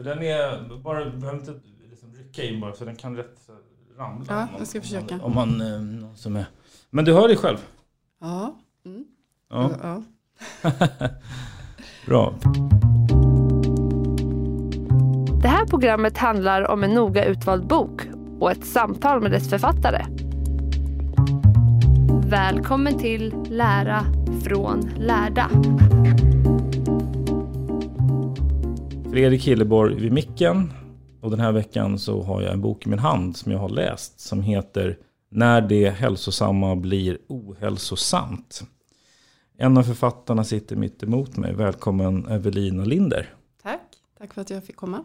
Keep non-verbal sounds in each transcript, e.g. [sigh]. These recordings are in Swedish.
För den är, bara, du behöver inte liksom rycka in bara, för den kan rätt ramla. Ja, om man- jag ska om försöka. Man, om man, eh, någon som är. Men du hör dig själv? Ja. Mm. Ja, ja. [laughs] bra. Det här programmet handlar om en noga utvald bok och ett samtal med dess författare. Välkommen till Lära från lärda. Fredrik Hilleborg vid micken. Och den här veckan så har jag en bok i min hand som jag har läst. Som heter När det hälsosamma blir ohälsosamt. En av författarna sitter mitt emot mig. Välkommen Evelina Linder. Tack. Tack för att jag fick komma.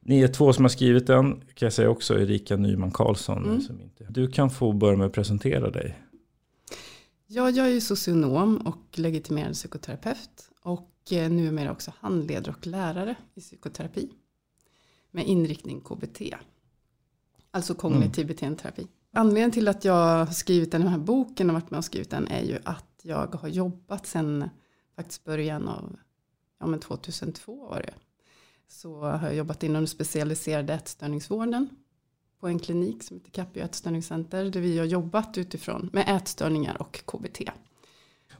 Ni är två som har skrivit den. Kan jag säga också Erika Nyman Karlsson. Mm. Som inte. Du kan få börja med att presentera dig. Ja, jag är socionom och legitimerad psykoterapeut. Och numera också handledare och lärare i psykoterapi. Med inriktning KBT. Alltså kognitiv beteendeterapi. Anledningen till att jag har skrivit den här boken och varit med och skrivit den är ju att jag har jobbat sedan faktiskt början av ja, men 2002 var det. Så har jag jobbat inom den specialiserade ätstörningsvården på en klinik som heter Capio ätstörningscenter där vi har jobbat utifrån med ätstörningar och KBT.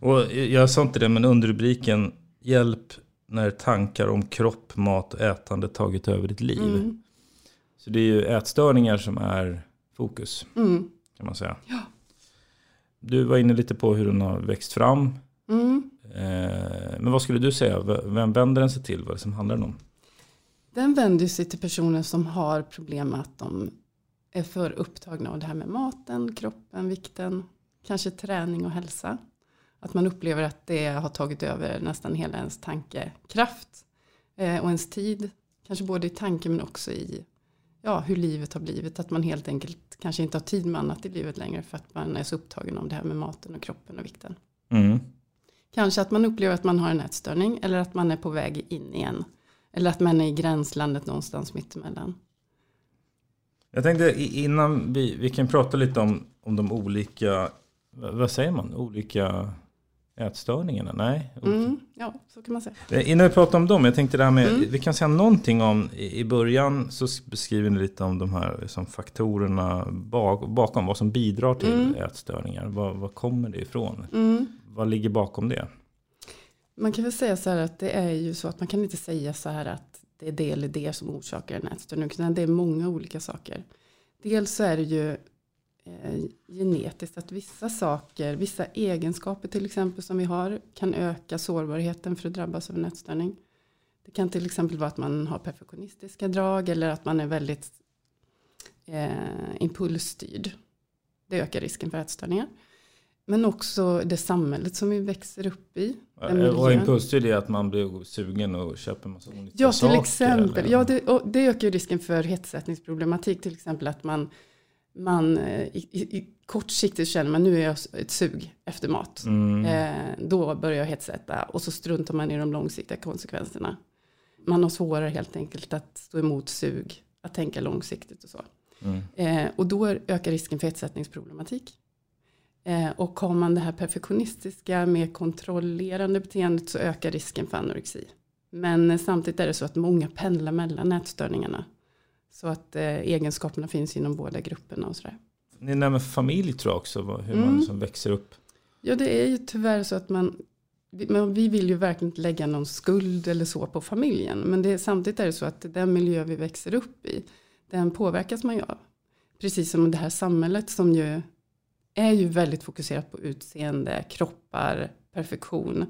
Och jag sa inte det, men under rubriken Hjälp när tankar om kropp, mat och ätande tagit över ditt liv. Mm. Så det är ju ätstörningar som är fokus, Mm. kan man säga. Ja. Du var inne lite på hur den har växt fram. Mm. Eh, men vad skulle du säga? Vem vänder den sig till? Vad är det som handlar den om? Den vänder sig till personer som har problem med att de är för upptagna av det här med maten, kroppen, vikten, kanske träning och hälsa. Att man upplever att det har tagit över nästan hela ens tankekraft eh, och ens tid. Kanske både i tanke men också i ja, hur livet har blivit. Att man helt enkelt kanske inte har tid med annat i livet längre för att man är så upptagen av det här med maten och kroppen och vikten. Mm. Kanske att man upplever att man har en ätstörning eller att man är på väg in igen. Eller att man är i gränslandet någonstans mittemellan. Jag tänkte innan vi, vi kan prata lite om, om de olika, vad säger man, olika ätstörningarna? Nej. Mm, ja, så kan man säga. Eh, Innan vi pratar om dem, jag tänkte det här med, Mm. vi kan säga någonting om, i början så beskriver ni lite om de här liksom, faktorerna bak, bakom, vad som bidrar till Mm. ätstörningar. Vad, vad kommer det ifrån? Mm. Vad ligger bakom det? Man kan väl säga så här att det är ju så att man kan inte säga så här att det är det eller det som orsakar en ätstörning. Utan det är många olika saker. Dels så är det ju genetiskt att vissa saker, vissa egenskaper till exempel som vi har kan öka sårbarheten för att drabbas av en ätstörning. Det kan till exempel vara att man har perfektionistiska drag eller att man är väldigt eh, impulsstyrd. Det ökar risken för ätstörningar. Men också det samhället som vi växer upp i. Eh, Och miljön. impuls är att man blir sugen och köper massa onyttiga Ja, till saker. exempel. eller? Ja, det, och det ökar ju risken för hetsätningsproblematik. Till exempel att man man eh, i, i, kortsiktigt känner man nu är jag ett sug efter mat. Mm. Eh, då börjar jag hetsäta och så struntar man i de långsiktiga konsekvenserna. Man har svårare helt enkelt att stå emot sug, att tänka långsiktigt och så. Mm. Eh, och då ökar risken för hetsättningsproblematik. Eh, och har man det här perfektionistiska med kontrollerande beteendet så ökar risken för anorexi. Men eh, samtidigt är det så att många pendlar mellan ätstörningarna. Så att eh, egenskaperna finns inom båda grupperna och sådär. Ni nämner familj tror jag också, hur man Mm. liksom växer upp. Ja, det är ju tyvärr så att man, men vi vill ju verkligen inte lägga någon skuld eller så på familjen. Men det, samtidigt är det så att den miljö vi växer upp i, den påverkas man ju av. Precis som det här samhället som ju är ju väldigt fokuserat på utseende, kroppar, perfektion.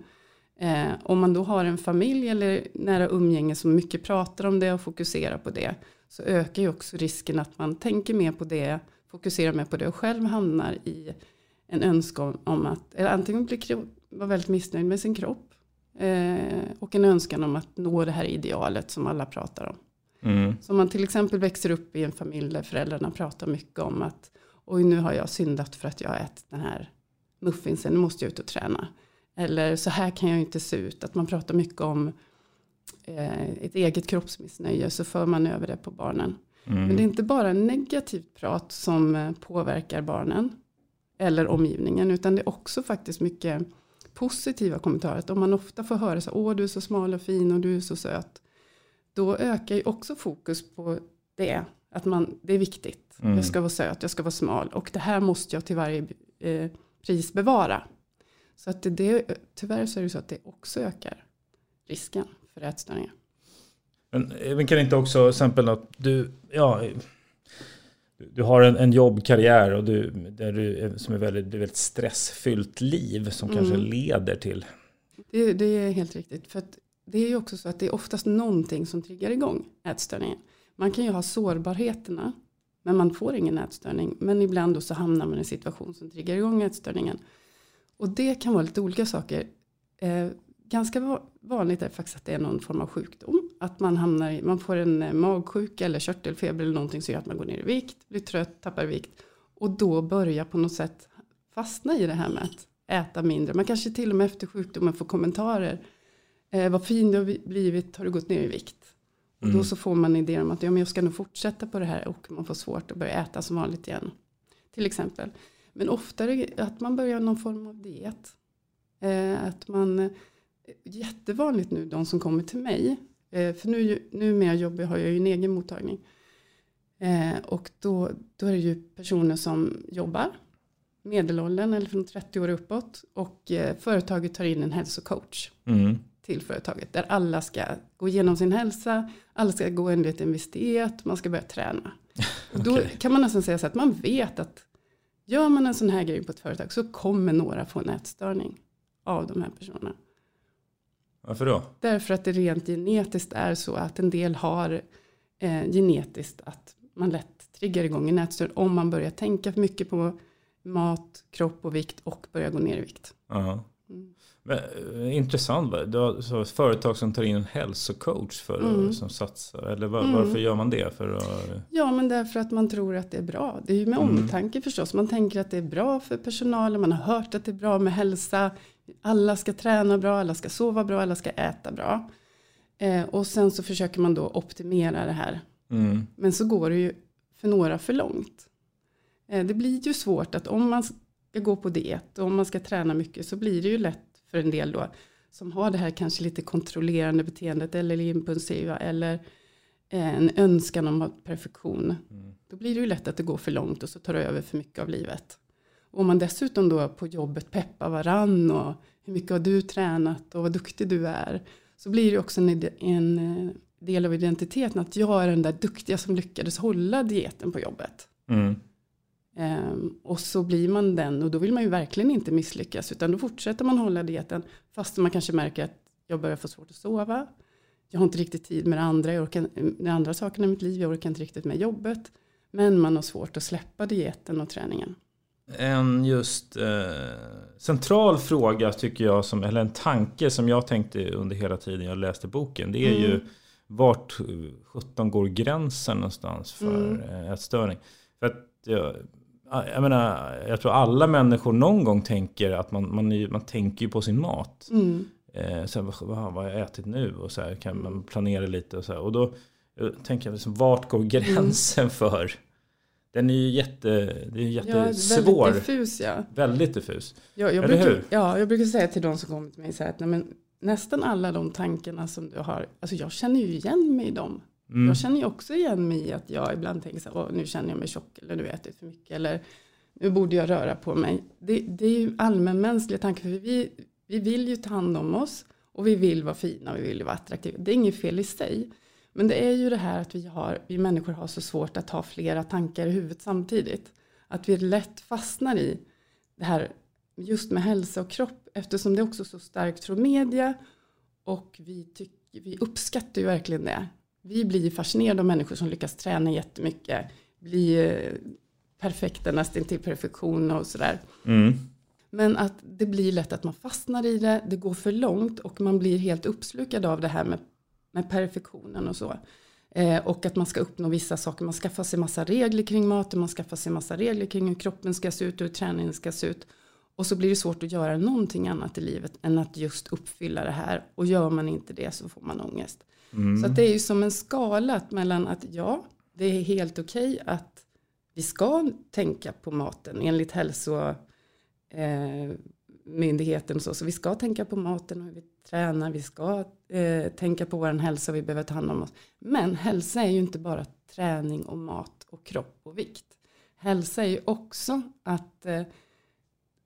Eh, om man då har en familj eller nära umgänge som mycket pratar om det och fokuserar på det. Så ökar ju också risken att man tänker mer på det, fokuserar mer på det och själv hamnar i en önskan om att, eller antingen bli, vara väldigt missnöjd med sin kropp. Eh, och en önskan om att nå det här idealet som alla pratar om. Mm. Så om man till exempel växer upp i en familj där föräldrarna pratar mycket om att oj nu har jag syndat för att jag har ätit den här muffinsen, nu måste jag ut och träna. Eller så här kan jag inte se ut, att man pratar mycket om eh, ett eget kroppsmissnöje så för man över det på barnen. Mm. Men det är inte bara negativt prat som eh, påverkar barnen eller omgivningen utan det är också faktiskt mycket positiva kommentarer. Att om man ofta får höra så åh du är så smal och fin och du är så söt. Då ökar ju också fokus på det. Att man, det är viktigt. Mm. Jag ska vara söt, jag ska vara smal och det här måste jag till varje eh, pris bevara. Så att det, det, tyvärr så är det så att det också ökar risken för ätstörningar. Men även kan inte också, exempel att du, ja, du- har en, en jobbkarriär och du, där du, som är väldigt, det är väldigt stressfyllt liv som kanske Mm. leder till. Det, det är helt riktigt. För det är ju också så att det är oftast någonting som triggar igång ätstörningen. Man kan ju ha sårbarheterna. Men man får ingen ätstörning. Men ibland då så hamnar man i en situation som triggar igång ätstörningen. Och det kan vara lite olika saker. Eh, ganska va- vanligt är faktiskt att det är någon form av sjukdom. Att man hamnar i, man får en eh, magsjuka eller körtelfeber eller någonting som gör att man går ner i vikt, blir trött, tappar vikt. Och då börjar på något sätt fastna i det här med att äta mindre. Man kanske till och med efter sjukdomen får kommentarer. Eh, vad fin du har blivit, har du gått ner i vikt? Och Mm. då så får man idéer om att ja, men jag ska nog fortsätta på det här och man får svårt att börja äta som vanligt igen. Till exempel. Men oftare att man börjar någon form av diet. Eh, att man, eh, jättevanligt nu de som kommer till mig. Eh, för nu, numera jobbar, har jag ju en egen mottagning. Och då, då är det ju personer som jobbar. Medelåldern eller från 30 år uppåt. Och företaget tar in en hälsocoach Mm. till företaget. Där alla ska gå igenom sin hälsa, alla ska gå enligt en viss diet, man ska börja träna. Och då [laughs] kan man nästan säga så att man vet att gör man en sån här grej på ett företag så kommer några få en ätstörning av de här personerna. Varför då? Därför att det rent genetiskt är så att en del har eh, genetiskt att man lätt triggar igång en ätstörning om man börjar tänka för mycket på mat, kropp och vikt och börjar gå ner i vikt. Ja. Mm. Men, eh, intressant. Du så företag som tar in en hälsocoach för Mm. att, som satsar. Eller var, Mm. varför gör man det? För att, Ja, men därför att man tror att det är bra. Det är ju med Mm. omtanke förstås. Man tänker att det är bra för personalen. Man har hört att det är bra med hälsa. Alla ska träna bra, alla ska sova bra, alla ska äta bra. Eh, och sen så försöker man då optimera det här. mm. Men så går det ju för några för långt. Eh, det blir ju svårt att om man ska gå på diet och om man ska träna mycket så blir det ju lätt för en del då som har det här kanske lite kontrollerande beteendet eller impulsiva eller eh, en önskan om perfektion. Mm. Då blir det ju lätt att det går för långt och så tar det över för mycket av livet. Och om man dessutom då på jobbet peppar varann och hur mycket har du tränat och vad duktig du är. Så blir det också en, en eh, del av identiteten att jag är den där duktiga som lyckades hålla dieten på jobbet. Mm. Ehm, och så blir man den och då vill man ju verkligen inte misslyckas utan då fortsätter man hålla dieten fast man kanske märker att jag börjar få svårt att sova. Jag har inte riktigt tid med det andra, jag orkar, med andra sakerna i mitt liv, jag orkar inte riktigt med jobbet. Men man har svårt att släppa dieten och träningen. En just eh, central fråga tycker jag, som, eller en tanke som jag tänkte under hela tiden jag läste boken. Det är ju Mm. vart 17 går gränsen någonstans för Mm. mm. ätstörning. För att jag, jag menar, jag tror alla människor någon gång tänker att man, man, man tänker ju på sin mat. Mm. Eh, så här, vad, vad har jag ätit nu? Och så här, kan man planera lite och så här. Och då tänker jag, liksom, vart går gränsen mm. för? Den är ju jätte, det är jättesvår. Ja, väldigt diffus ja. Väldigt diffus. Ja, jag, brukar, hur? Ja, jag brukar säga till de som kommer till mig så här att nej, men, nästan alla de tankarna som du har, alltså jag känner ju igen mig i dem. Mm. Jag känner ju också igen mig i att jag ibland tänker så här, nu känner jag mig tjock eller nu har jag ätit för mycket eller nu borde jag röra på mig. Det, det är ju allmänmänskliga tankar, för vi, vi vill ju ta hand om oss och vi vill vara fina, och vi vill ju vara attraktiva. Det är inget fel i sig. Men det är ju det här att vi, har, vi människor har så svårt att ha flera tankar i huvudet samtidigt. Att vi lätt fastnar i det här just med hälsa och kropp eftersom det är också så starkt från media och vi, tycker, vi uppskattar ju verkligen det. Vi blir fascinerade av människor som lyckas träna jättemycket, bli eh, perfekta nästan till perfektion och sådär. Mm. Men att det blir lätt att man fastnar i det, det går för långt och man blir helt uppslukad av det här med med perfektionen och så. Eh, och att man ska uppnå vissa saker. Man skaffar sig massa regler kring maten, man skaffar sig massa regler kring hur kroppen ska se ut och hur träningen ska se ut. Och så blir det svårt att göra någonting annat i livet än att just uppfylla det här. Och gör man inte det så får man ångest. Mm. Så det är ju som en skala mellan att ja, det är helt okej okay att vi ska tänka på maten enligt hälsomyndigheten. eh, så. Så vi ska tänka på maten och hur vi tränar, vi ska eh, tänka på vår hälsa och vi behöver ta hand om oss. Men hälsa är ju inte bara träning och mat och kropp och vikt. Hälsa är ju också att eh,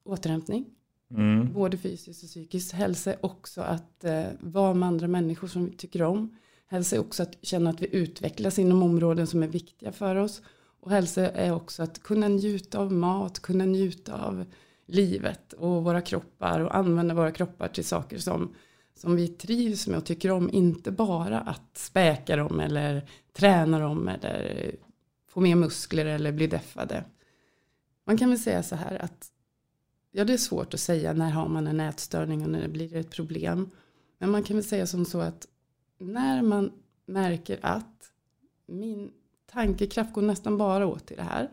återhämtning, mm. både fysiskt och psykiskt. Hälsa är också att eh, vara med andra människor som vi tycker om. Hälsa är också att känna att vi utvecklas inom områden som är viktiga för oss. Och hälsa är också att kunna njuta av mat, kunna njuta av livet och våra kroppar och använda våra kroppar till saker som, som vi trivs med och tycker om. Inte bara att späka dem eller träna dem eller få mer muskler eller bli deffade. Man kan väl säga så här att ja, det är svårt att säga när har man en ätstörning och när det blir ett problem. Men man kan väl säga som så att när man märker att min tankekraft går nästan bara åt till det här.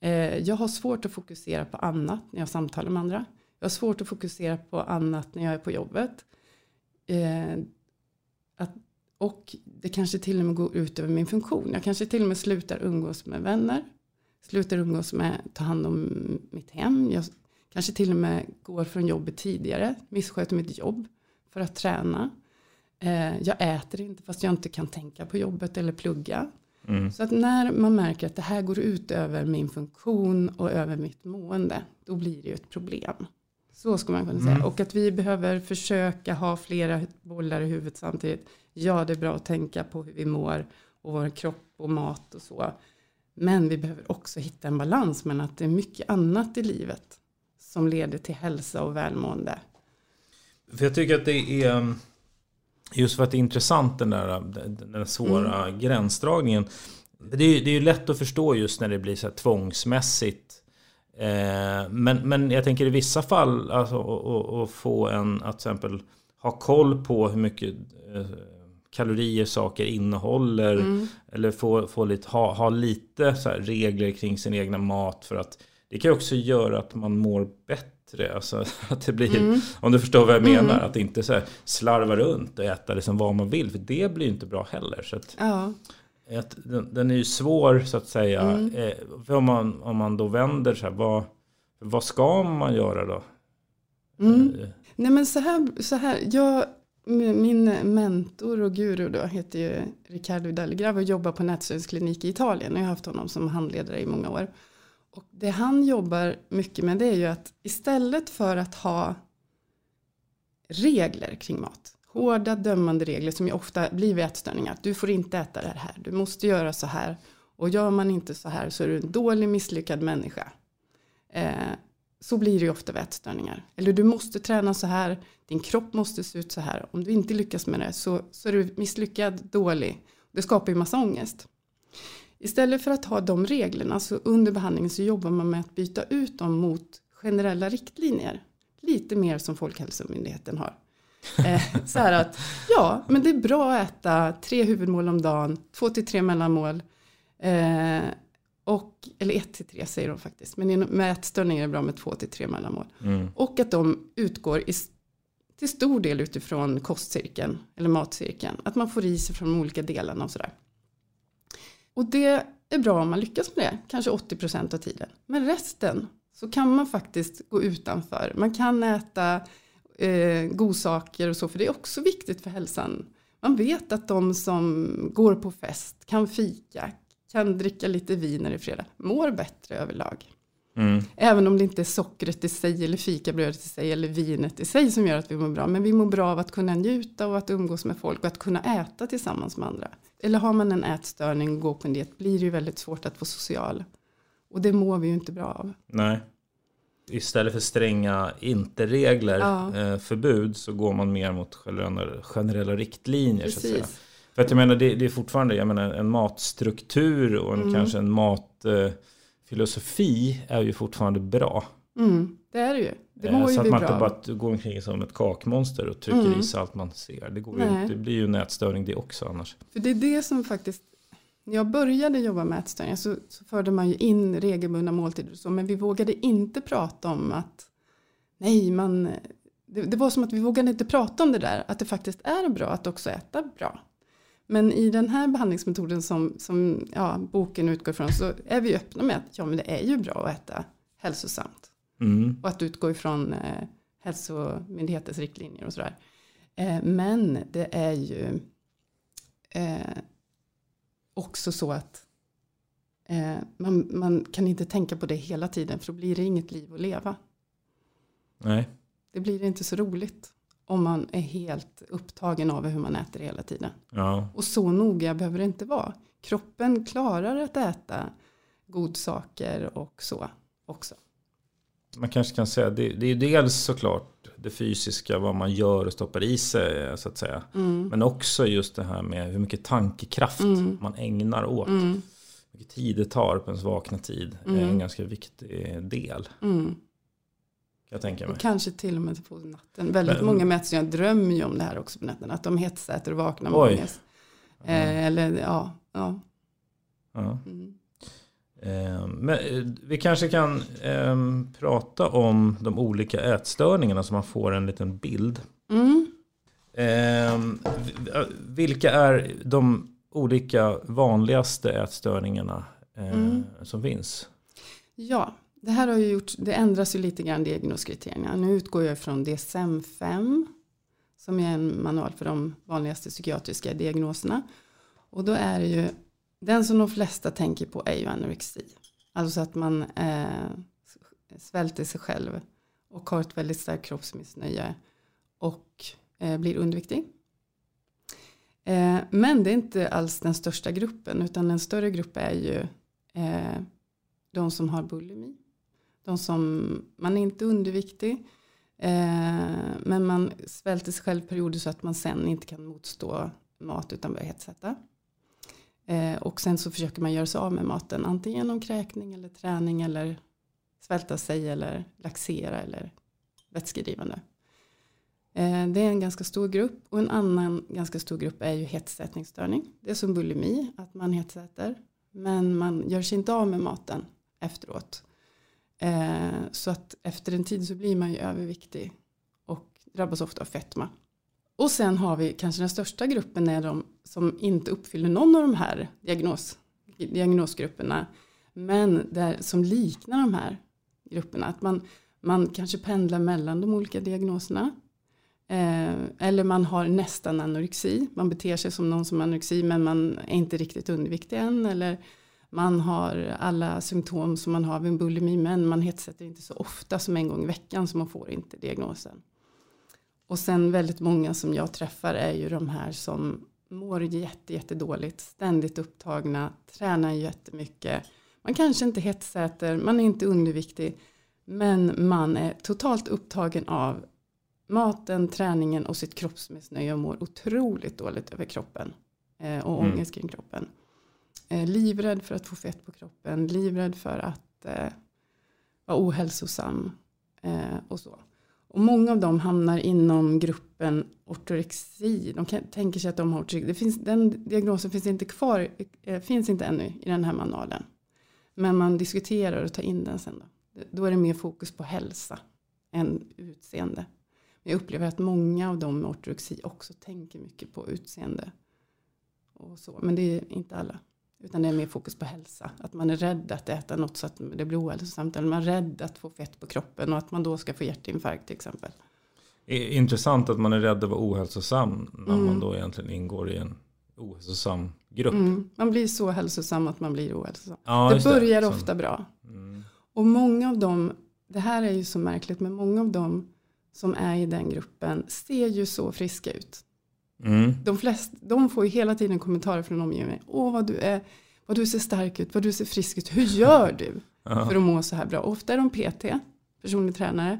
Eh, jag har svårt att fokusera på annat när jag samtalar med andra. Jag har svårt att fokusera på annat när jag är på jobbet. Eh, att, och det kanske till och med går ut över min funktion. Jag kanske till och med slutar umgås med vänner. Slutar umgås med ta hand om mitt hem. Jag kanske till och med går från jobbet tidigare. Missköter mitt jobb för att träna. Eh, jag äter inte fast jag inte kan tänka på jobbet eller plugga. Mm. Så att när man märker att det här går ut över min funktion och över mitt mående, då blir det ju ett problem. Så ska man kunna säga. Mm. Och att vi behöver försöka ha flera bollar i huvudet samtidigt. Ja, det är bra att tänka på hur vi mår och vår kropp och mat och så. Men vi behöver också hitta en balans mellan att det är mycket annat i livet som leder till hälsa och välmående. För jag tycker att det är Just för att det är intressant den där, den svåra mm. gränsdragningen. Det är, det är ju lätt att förstå just när det blir så här tvångsmässigt. Eh, men, men jag tänker i vissa fall alltså, att få en att till exempel ha koll på hur mycket eh, kalorier saker innehåller. Mm. Eller få, få lite, ha, ha lite så regler kring sin egna mat. För att det kan ju också göra att man mår bättre. Alltså, [laughs] att det blir, mm. Om du förstår vad jag menar. Mm. Att inte så slarva runt och äta liksom vad man vill. För det blir inte bra heller. Så att, ja. att den, den, är ju svår så att säga. Mm. Eh, för om, man, om man då vänder så här. Vad, vad ska man göra då? Mm. Eh. Nej men så här, så här. Jag, min mentor och guru då heter ju Riccardo Dallegrave och jobbar på nätslöjdsklinik i Italien. Jag har haft honom som handledare i många år. Och det han jobbar mycket med det är ju att istället för att ha regler kring mat, hårda dömande regler som ju ofta blir vid ätstörningar, du får inte äta det här, du måste göra så här och gör man inte så här så är du en dålig misslyckad människa. Eh, så blir det ju ofta vid ätstörningar. Eller du måste träna så här, din kropp måste se ut så här. Om du inte lyckas med det så, så är du misslyckad, dålig. Det skapar ju massa ångest. Istället för att ha de reglerna så under behandlingen så jobbar man med att byta ut dem mot generella riktlinjer. Lite mer som Folkhälsomyndigheten har. [laughs] Eh, så här att ja, men det är bra att äta tre huvudmål om dagen, två till tre mellanmål. Eh, Och, eller 1 till 3 säger de faktiskt. Men med ätstörningar är det bra med 2 till 3 mellanmål. Mm. Och att de utgår i, till stor del utifrån kostcirkeln eller matcirkeln. Att man får i sig från de olika delarna och sådär. Och det är bra om man lyckas med det, kanske 80% av tiden. Men resten så kan man faktiskt gå utanför. Man kan äta eh, godsaker och så, för det är också viktigt för hälsan. Man vet att de som går på fest, kan fika, kan dricka lite vin när det är fredag, mår bättre överlag. Mm. Även om det inte är sockret i sig eller fikabrödet i sig eller vinet i sig som gör att vi mår bra. Men vi mår bra av att kunna njuta och att umgås med folk och att kunna äta tillsammans med andra. Eller har man en ätstörning och går på en diet blir det ju väldigt svårt att vara social. Och det mår vi ju inte bra av. Nej. Istället för stränga inte-regler, Ja. eh, förbud, så går man mer mot generella, generella riktlinjer. Så att säga. Precis. För att jag menar, det, det är fortfarande jag menar, en matstruktur och en, Mm. kanske en matfilosofi är ju fortfarande bra. Mm, det är det ju. Det Eh, mår så ju att vi man inte bara går omkring som ett kakmonster och trycker Mm. i sig allt man ser. Det, går ju, det blir ju en ätstörning det också annars. För det är det som faktiskt, när jag började jobba med ätstörningar så, så förde man ju in regelbundna måltider och så, men vi vågade inte prata om att, nej man, det, det var som att vi vågade inte prata om det där, att det faktiskt är bra att också äta bra. Men i den här behandlingsmetoden som, som ja, boken utgår från så är vi öppna med att ja, men det är ju bra att äta hälsosamt. Mm. Och att utgå ifrån eh, hälsomyndighetens riktlinjer och sådär. Eh, men det är ju eh, också så att eh, man, man kan inte tänka på det hela tiden för då blir det inget liv att leva. Nej. Det blir inte så roligt om man är helt upptagen av hur man äter hela tiden. Ja. Och så noga behöver det inte vara. Kroppen klarar att äta godsaker och så också. Man kanske kan säga det, det är ju dels såklart det fysiska, vad man gör och stoppar i sig så att säga. Mm. Men också just det här med hur mycket tankekraft Mm. man ägnar åt. Mm. Hur mycket tid det tar på ens vakna tid är Mm. en ganska viktig del. Mm. Jag tänka mig. Och kanske till och med på natten. Väldigt Men- många mätningar drömmer ju om det här också på nätterna. Att de hetsäter och vaknar med ångest. Eh, eller ja, ja. Ja. Mm. Eh, Men eh, vi kanske kan eh, prata om de olika ätstörningarna så man får en liten bild. Mm. Eh, v- vilka är de olika vanligaste ätstörningarna eh, Mm. som finns? Ja, det här har ju gjort, det ändras ju lite grann diagnoskriterierna. Nu utgår jag från DSM-5 som är en manual för de vanligaste psykiatriska diagnoserna. Och då är det ju, den som de flesta tänker på är ju anorexi. Alltså att man eh, svälter sig själv och har ett väldigt starkt kroppsmissnöje och eh, blir underviktig. Eh, men det är inte alls den största gruppen utan en större grupp är ju eh, de som har bulimi. De som, man är inte underviktig. Eh, men man svälter sig själv perioder så att man sen inte kan motstå mat utan börjar hetsätta. Eh, och sen så försöker man göra sig av med maten. Antingen genom kräkning eller träning eller svälta sig eller laxera eller vätskedrivande. Eh, det är en ganska stor grupp och en annan ganska stor grupp är ju hetsätningsstörning. Det är som bulimi, att man hetsäter. Men man gör sig inte av med maten efteråt. Eh, så att efter en tid så blir man ju överviktig och drabbas ofta av fetma. Och sen har vi kanske den största gruppen är de som inte uppfyller någon av de här diagnos, diagnosgrupperna. Men där, som liknar de här grupperna. Att man, man kanske pendlar mellan de olika diagnoserna. Eh, eller man har nästan anorexi. Man beter sig som någon som har anorexi men man är inte riktigt underviktig än. Eller man har alla symptom som man har vid en bulimi men man hetsätter inte så ofta som en gång i veckan så man får inte diagnosen. Och sen väldigt många som jag träffar är ju de här som mår jätte, jättedåligt, ständigt upptagna, tränar jättemycket. Man kanske inte hetsäter, man är inte underviktig men man är totalt upptagen av maten, träningen och sitt kroppsmissnöje och mår otroligt dåligt över kroppen eh, och Mm. ångest kring kroppen. Eh, livrädd för att få fett på kroppen, livrädd för att eh, vara ohälsosam och så. Och många av dem hamnar inom gruppen ortorexi. De kan, tänker sig att de har ortorexi. Det finns, den diagnosen finns inte kvar, eh, finns inte ännu i den här manualen. Men man diskuterar och tar in den sen då. Då är det mer fokus på hälsa än utseende. Men jag upplever att många av dem med ortorexi också tänker mycket på utseende. Och så. Men det är inte alla. Utan det är mer fokus på hälsa. Att man är rädd att äta något så att det blir ohälsosamt. Eller man är rädd att få fett på kroppen och att man då ska få hjärtinfarkt till exempel. Intressant att man är rädd att vara ohälsosam när mm. man då egentligen ingår i en ohälsosam grupp. Mm. Man blir så hälsosam att man blir ohälsosam. Ja, det börjar det. ofta bra. Mm. Och många av dem, det här är ju så märkligt, men många av dem som är i den gruppen ser ju så friska ut. Mm. De, flest, de får ju hela tiden kommentarer från omgivningen. Åh vad du är, vad du ser stark ut, vad du ser frisk ut. Hur gör du [laughs] för att må så här bra? Ofta är de PT, personlig tränare.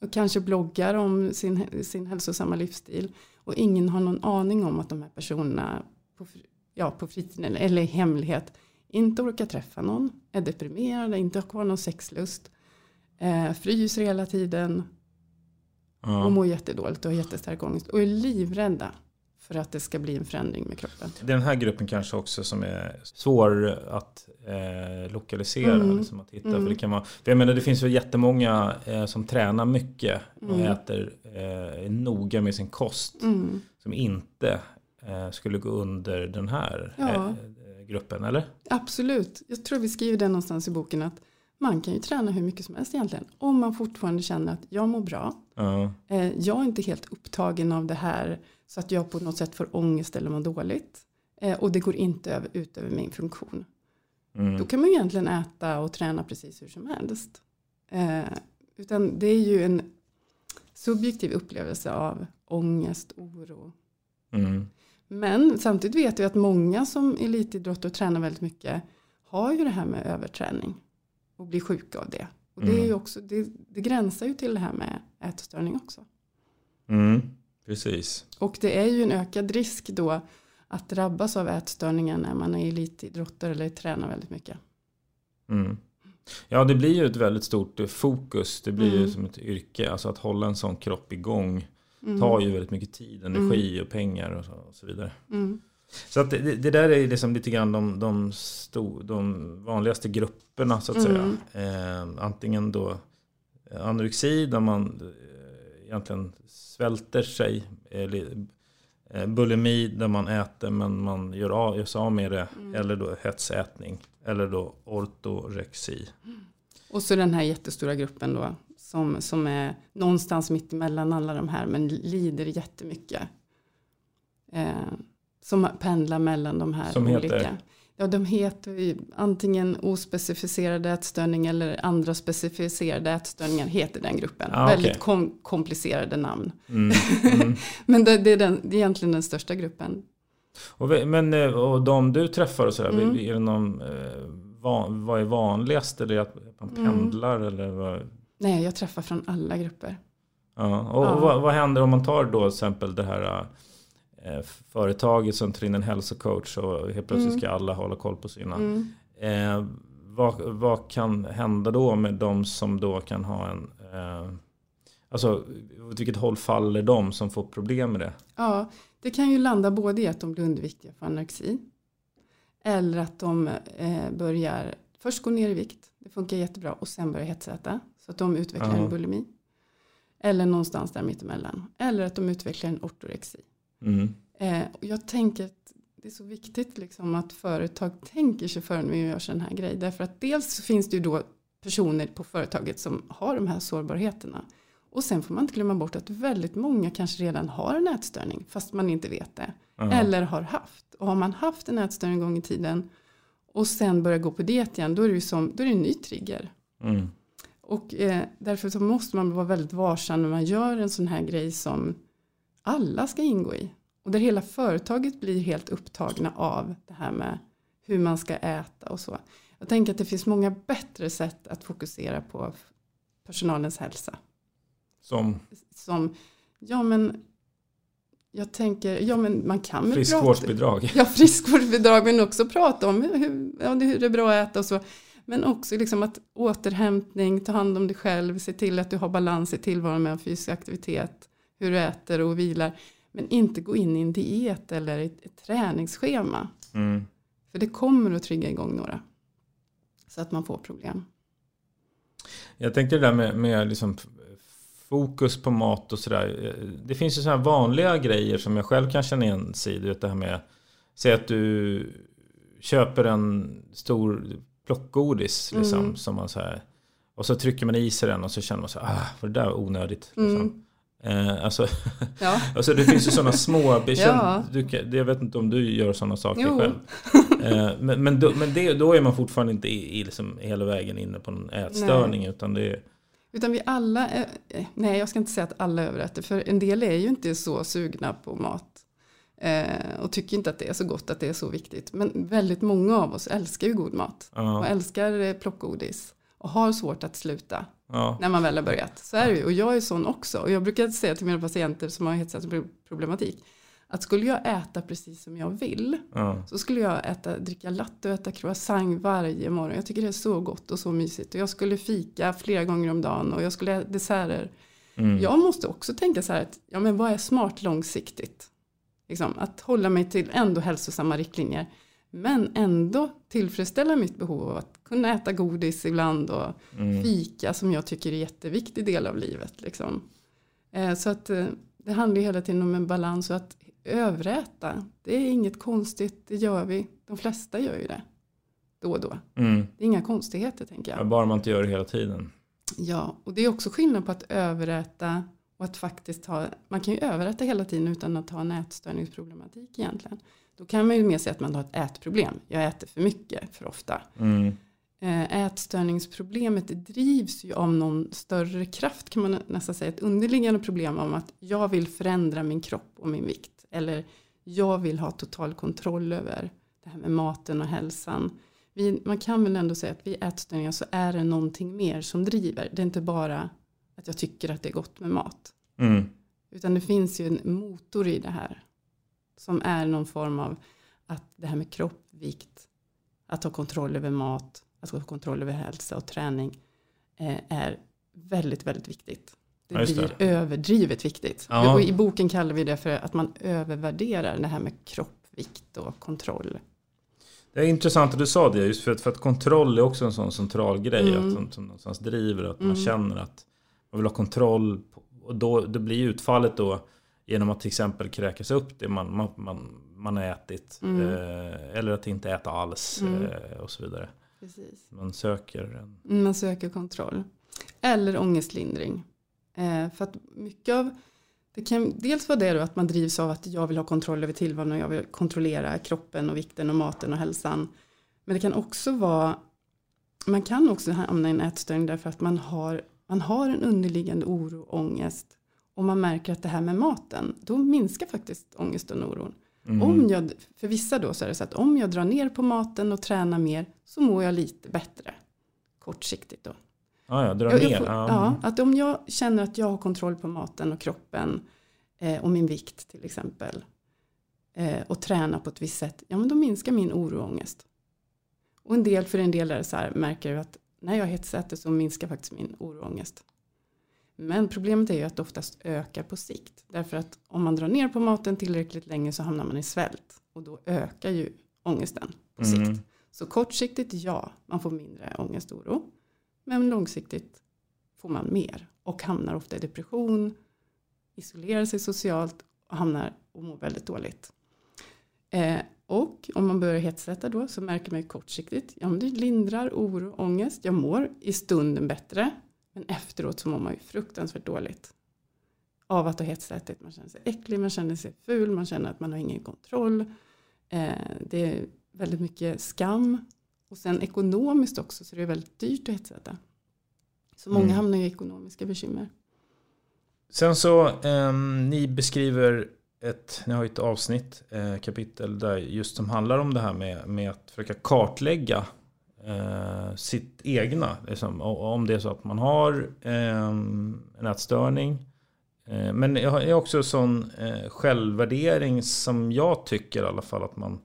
Och kanske bloggar om sin, sin hälsosamma livsstil. Och ingen har någon aning om att de här personerna på, ja, på fritiden eller, eller i hemlighet inte orkar träffa någon. Är deprimerade, inte har kvar någon sexlust. Eh, fryser hela tiden. Ja. Och mår jättedåligt och har jättestark ångest. Och är livrädda för att det ska bli en förändring med kroppen. Den här gruppen kanske också som är svår att eh, lokalisera. Mm. Liksom att hitta. Mm. För det, kan vara, för jag menar, det finns ju jättemånga eh, som tränar mycket och mm. äter eh, noga med sin kost. Mm. Som inte eh, skulle gå under den här ja. Eh, gruppen, eller? Absolut. Jag tror vi skriver det någonstans i boken att man kan ju träna hur mycket som helst egentligen. Om man fortfarande känner att jag mår bra. Uh. jag är inte helt upptagen av det här så att jag på något sätt får ångest eller mår dåligt. Eh, och det går inte över, ut över min funktion. Mm. Då kan man ju egentligen äta och träna precis hur som helst. Eh, utan det är ju en subjektiv upplevelse av ångest, oro. Mm. Men samtidigt vet vi att många som elitidrottar och tränar väldigt mycket har ju det här med överträning och blir sjuka av det. Och det, är ju mm. också, det, det gränsar ju till det här med ätstörning också. Mm. Precis. Och det är ju en ökad risk då att drabbas av ätstörningar när man är elitidrottare eller tränar väldigt mycket. Mm. Ja, det blir ju ett väldigt stort fokus. Det blir mm. ju som ett yrke. Alltså att hålla en sån kropp igång mm. tar ju väldigt mycket tid, energi mm. och pengar och så, och så vidare. Så att det, det, där är liksom lite grann de, de, sto, de vanligaste grupperna så att säga. Mm. Eh, antingen då anorexi där man eh, egentligen svälter sig. Eh, bulimi där man äter men man gör, av, gör sig av med det. Mm. Eller då hetsätning. Eller då ortorexi. Och så den här jättestora gruppen då. Som, som är någonstans mitt emellan alla de här. Men lider jättemycket. Eh, som pendlar mellan de här som olika. Heter? Ja, de heter ju antingen ospecificerad ätstörning eller andra specificerade ätstörningar heter den gruppen. Ah, okay. Väldigt kom komplicerade namn. Mm, [laughs] mm. Men det, det, är den, det är egentligen den största gruppen. Och, men eh, och de du träffar och sådär, mm. är det någon, eh, van, vad är vanligast? Är det att man mm. pendlar eller vad? Nej, jag träffar från alla grupper. Ja, och ja. Vad, vad händer om man tar då till exempel det här eh, företaget som tar in en hälsocoach och helt plötsligt mm. ska alla hålla koll på sina. Mm. Eh, vad, vad, kan hända då med de som då kan ha en eh, Alltså åt vilket håll faller de som får problem med det? Ja, det kan ju landa både i att de blir underviktiga för anorexi. Eller att de eh, börjar först gå ner i vikt. Det funkar jättebra och sen börjar hetsäta. Så att de utvecklar uh -huh. en bulimi. Eller någonstans där mittemellan. Eller att de utvecklar en ortorexi. Mm. Eh, jag tänker att det är så viktigt liksom att företag tänker sig för när vi gör sån här grej. Därför att dels finns det ju då personer på företaget som har de här sårbarheterna. Och sen får man inte glömma bort att väldigt många kanske redan har en ätstörning fast man inte vet det. Mm. Eller har haft. Och har man haft en ätstörning en gång i tiden och sen börjar gå på diet igen då är det ju som, då är det en ny trigger. Mm. Och eh, därför så måste man vara väldigt varsam när man gör en sån här grej som alla ska ingå i. Och där hela företaget blir helt upptagna av det här med hur man ska äta och så. Jag tänker att det finns många bättre sätt att fokusera på personalens hälsa. Som? Som, ja men jag tänker, ja men man kan väl Friskvårdsbidrag. [laughs] Ja, friskvårdsbidrag men också prata om hur, ja, hur är bra att äta och så. Men också liksom att återhämtning, ta hand om dig själv, se till att du har balans i tillvaron med fysisk aktivitet, hur du äter och vilar. Men inte gå in i en diet eller ett, ett träningsschema. Mm. För det kommer att trigga igång några. så att man får problem. Jag tänkte det där med, med liksom fokus på mat och sådär. Det finns ju sådana vanliga grejer som jag själv kan känna igen sig i. Det här med, säg att du köper en stor plockgodis liksom, mm. som man så här, och så trycker man i sig den och så känner man så här, ah, för det där var onödigt. Liksom. Mm. Eh, alltså, ja. [laughs] alltså det finns ju sådana små ja. du, Jag vet inte om du gör sådana saker jo. själv. Eh, men men, då, men det, då är man fortfarande inte i, i liksom hela vägen inne på en ätstörning. Nej. Utan, det utan vi alla, är, nej jag ska inte säga att alla överäter. För en del är ju inte så sugna på mat. Eh, och tycker inte att det är så gott, att det är så viktigt. Men väldigt många av oss älskar ju god mat. Ja. Och älskar eh, plockgodis. Och har svårt att sluta. Ja. När man väl har börjat. Så är det ju. Och jag är sån också. Och jag brukar säga till mina patienter som har hetsätningsproblematik. Att skulle jag äta precis som jag vill. Ja. Så skulle jag äta, dricka latte och äta croissant varje morgon. Jag tycker det är så gott och så mysigt. Och jag skulle fika flera gånger om dagen. Och jag skulle äta desserter. Mm. Jag måste också tänka så här att, ja men vad är smart långsiktigt? Liksom, att hålla mig till ändå hälsosamma riktlinjer. Men ändå tillfredsställa mitt behov av att kunna äta godis ibland och mm. fika som jag tycker är en jätteviktig del av livet. Liksom. Eh, så att eh, det handlar ju hela tiden om en balans och att överäta, det är inget konstigt, det gör vi. De flesta gör ju det då och då. Mm. Det är inga konstigheter tänker jag. bara man inte gör det hela tiden. Ja, och det är också skillnad på att överäta och att faktiskt ha, man kan ju överäta hela tiden utan att ha en ätstörningsproblematik egentligen. Då kan man ju mer säga att man har ett ätproblem. Jag äter för mycket för ofta. Mm. Eh, ätstörningsproblemet drivs ju av någon större kraft kan man nästan säga. Ett underliggande problem om att jag vill förändra min kropp och min vikt. Eller jag vill ha total kontroll över det här med maten och hälsan. Vi, man kan väl ändå säga att vid ätstörningar så är det någonting mer som driver. Det är inte bara att jag tycker att det är gott med mat. Mm. Utan det finns ju en motor i det här. Som är någon form av att det här med kropp, vikt, att ha kontroll över mat, att ha kontroll över hälsa och träning eh, är väldigt, väldigt viktigt. Det ja, blir det. överdrivet viktigt. Ja. I boken kallar vi det för att man övervärderar det här med kropp, vikt och kontroll. Det är intressant att du sa det, just för att, för att kontroll är också en sån central grej. Mm. Att, som, som någonstans driver, att man mm. känner att man vill ha kontroll. På, och då, det blir utfallet då genom att till exempel kräkas upp det man, man, man, man har ätit. Mm. Eh, eller att inte äta alls mm. eh, och så vidare. Precis. Man söker en... Man söker kontroll. Eller ångestlindring. Eh, för att mycket av det kan dels vara det då att man drivs av att jag vill ha kontroll över tillvaron och jag vill kontrollera kroppen och vikten och maten och hälsan. Men det kan också vara man kan också hamna i en ätstörning därför att man har man har en underliggande oro och ångest och man märker att det här med maten, då minskar faktiskt ångesten och oron. Mm. Om jag, för vissa då så är det så att om jag drar ner på maten och tränar mer så mår jag lite bättre. Kortsiktigt då. Ah, ja, dra ner. Jag får, ja, att om jag känner att jag har kontroll på maten och kroppen eh, och min vikt till exempel eh, och tränar på ett visst sätt, ja men då minskar min oro och ångest. Och en del, för en del är det så här, märker du att när jag hetsäter så minskar faktiskt min oro och ångest. Men problemet är ju att det oftast ökar på sikt. Därför att om man drar ner på maten tillräckligt länge så hamnar man i svält. Och då ökar ju ångesten på mm. sikt. Så kortsiktigt ja, man får mindre ångest och oro. Men långsiktigt får man mer. Och hamnar ofta i depression, isolerar sig socialt och hamnar och mår väldigt dåligt. Eh, och om man börjar hetsätta då så märker man ju kortsiktigt, ja men det lindrar oro och ångest. Jag mår i stunden bättre. Men efteråt så mår man ju fruktansvärt dåligt. Av att ha hetsätit. Man känner sig äcklig, man känner sig ful, man känner att man har ingen kontroll. Eh, det är väldigt mycket skam. Och sen ekonomiskt också så det är väldigt dyrt att hetsäta. Så många mm. hamnar i ekonomiska bekymmer. Sen så, eh, ni beskriver ett, ni har ett avsnitt, eh, kapitel, där just som handlar om det här med, med att försöka kartlägga eh, sitt egna. Liksom, om det är så att man har eh, en ätstörning. Eh, men jag har också sån eh, självvärdering som jag tycker i alla fall att man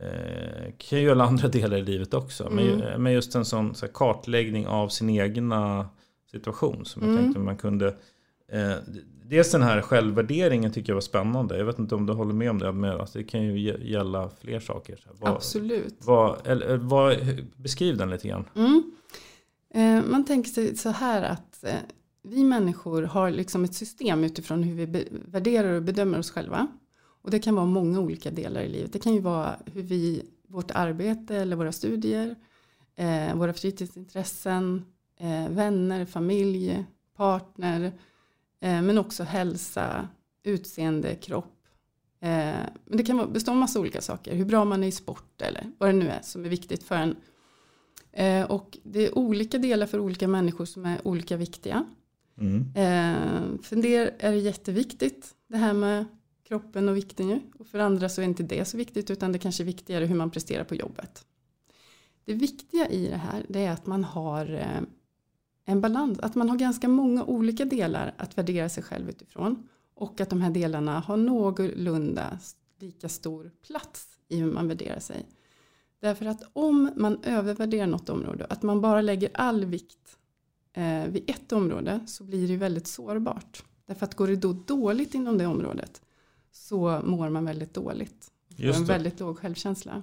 eh, kan göra andra delar i livet också. Mm. Men, men just en sån så kartläggning av sin egna situation som jag mm. tänkte man kunde Eh, dels den här självvärderingen tycker jag var spännande. Jag vet inte om du håller med om det. Men alltså det kan ju gälla fler saker. Vad, Absolut. Vad, eller, vad, beskriv den lite grann. Mm. Eh, man tänker sig så här att eh, vi människor har liksom ett system utifrån hur vi värderar och bedömer oss själva. Och det kan vara många olika delar i livet. Det kan ju vara hur vi, vårt arbete eller våra studier, eh, våra fritidsintressen, eh, vänner, familj, partner, eh, men också hälsa, utseende, kropp. Eh, men det kan bestå av massa olika saker. Hur bra man är i sport eller vad det nu är som är viktigt för en. Eh, och det är olika delar för olika människor som är olika viktiga. Mm. Eh, för en del är det jätteviktigt det här med kroppen och vikten ju. Och för andra så är inte det så viktigt utan det kanske är viktigare hur man presterar på jobbet. Det viktiga i det här det är att man har eh, en balans, att man har ganska många olika delar att värdera sig själv utifrån. Och att de här delarna har någorlunda lika stor plats i hur man värderar sig. Därför att om man övervärderar något område, att man bara lägger all vikt eh, vid ett område så blir det väldigt sårbart. Därför att går det då dåligt inom det området så mår man väldigt dåligt. Får en väldigt låg självkänsla.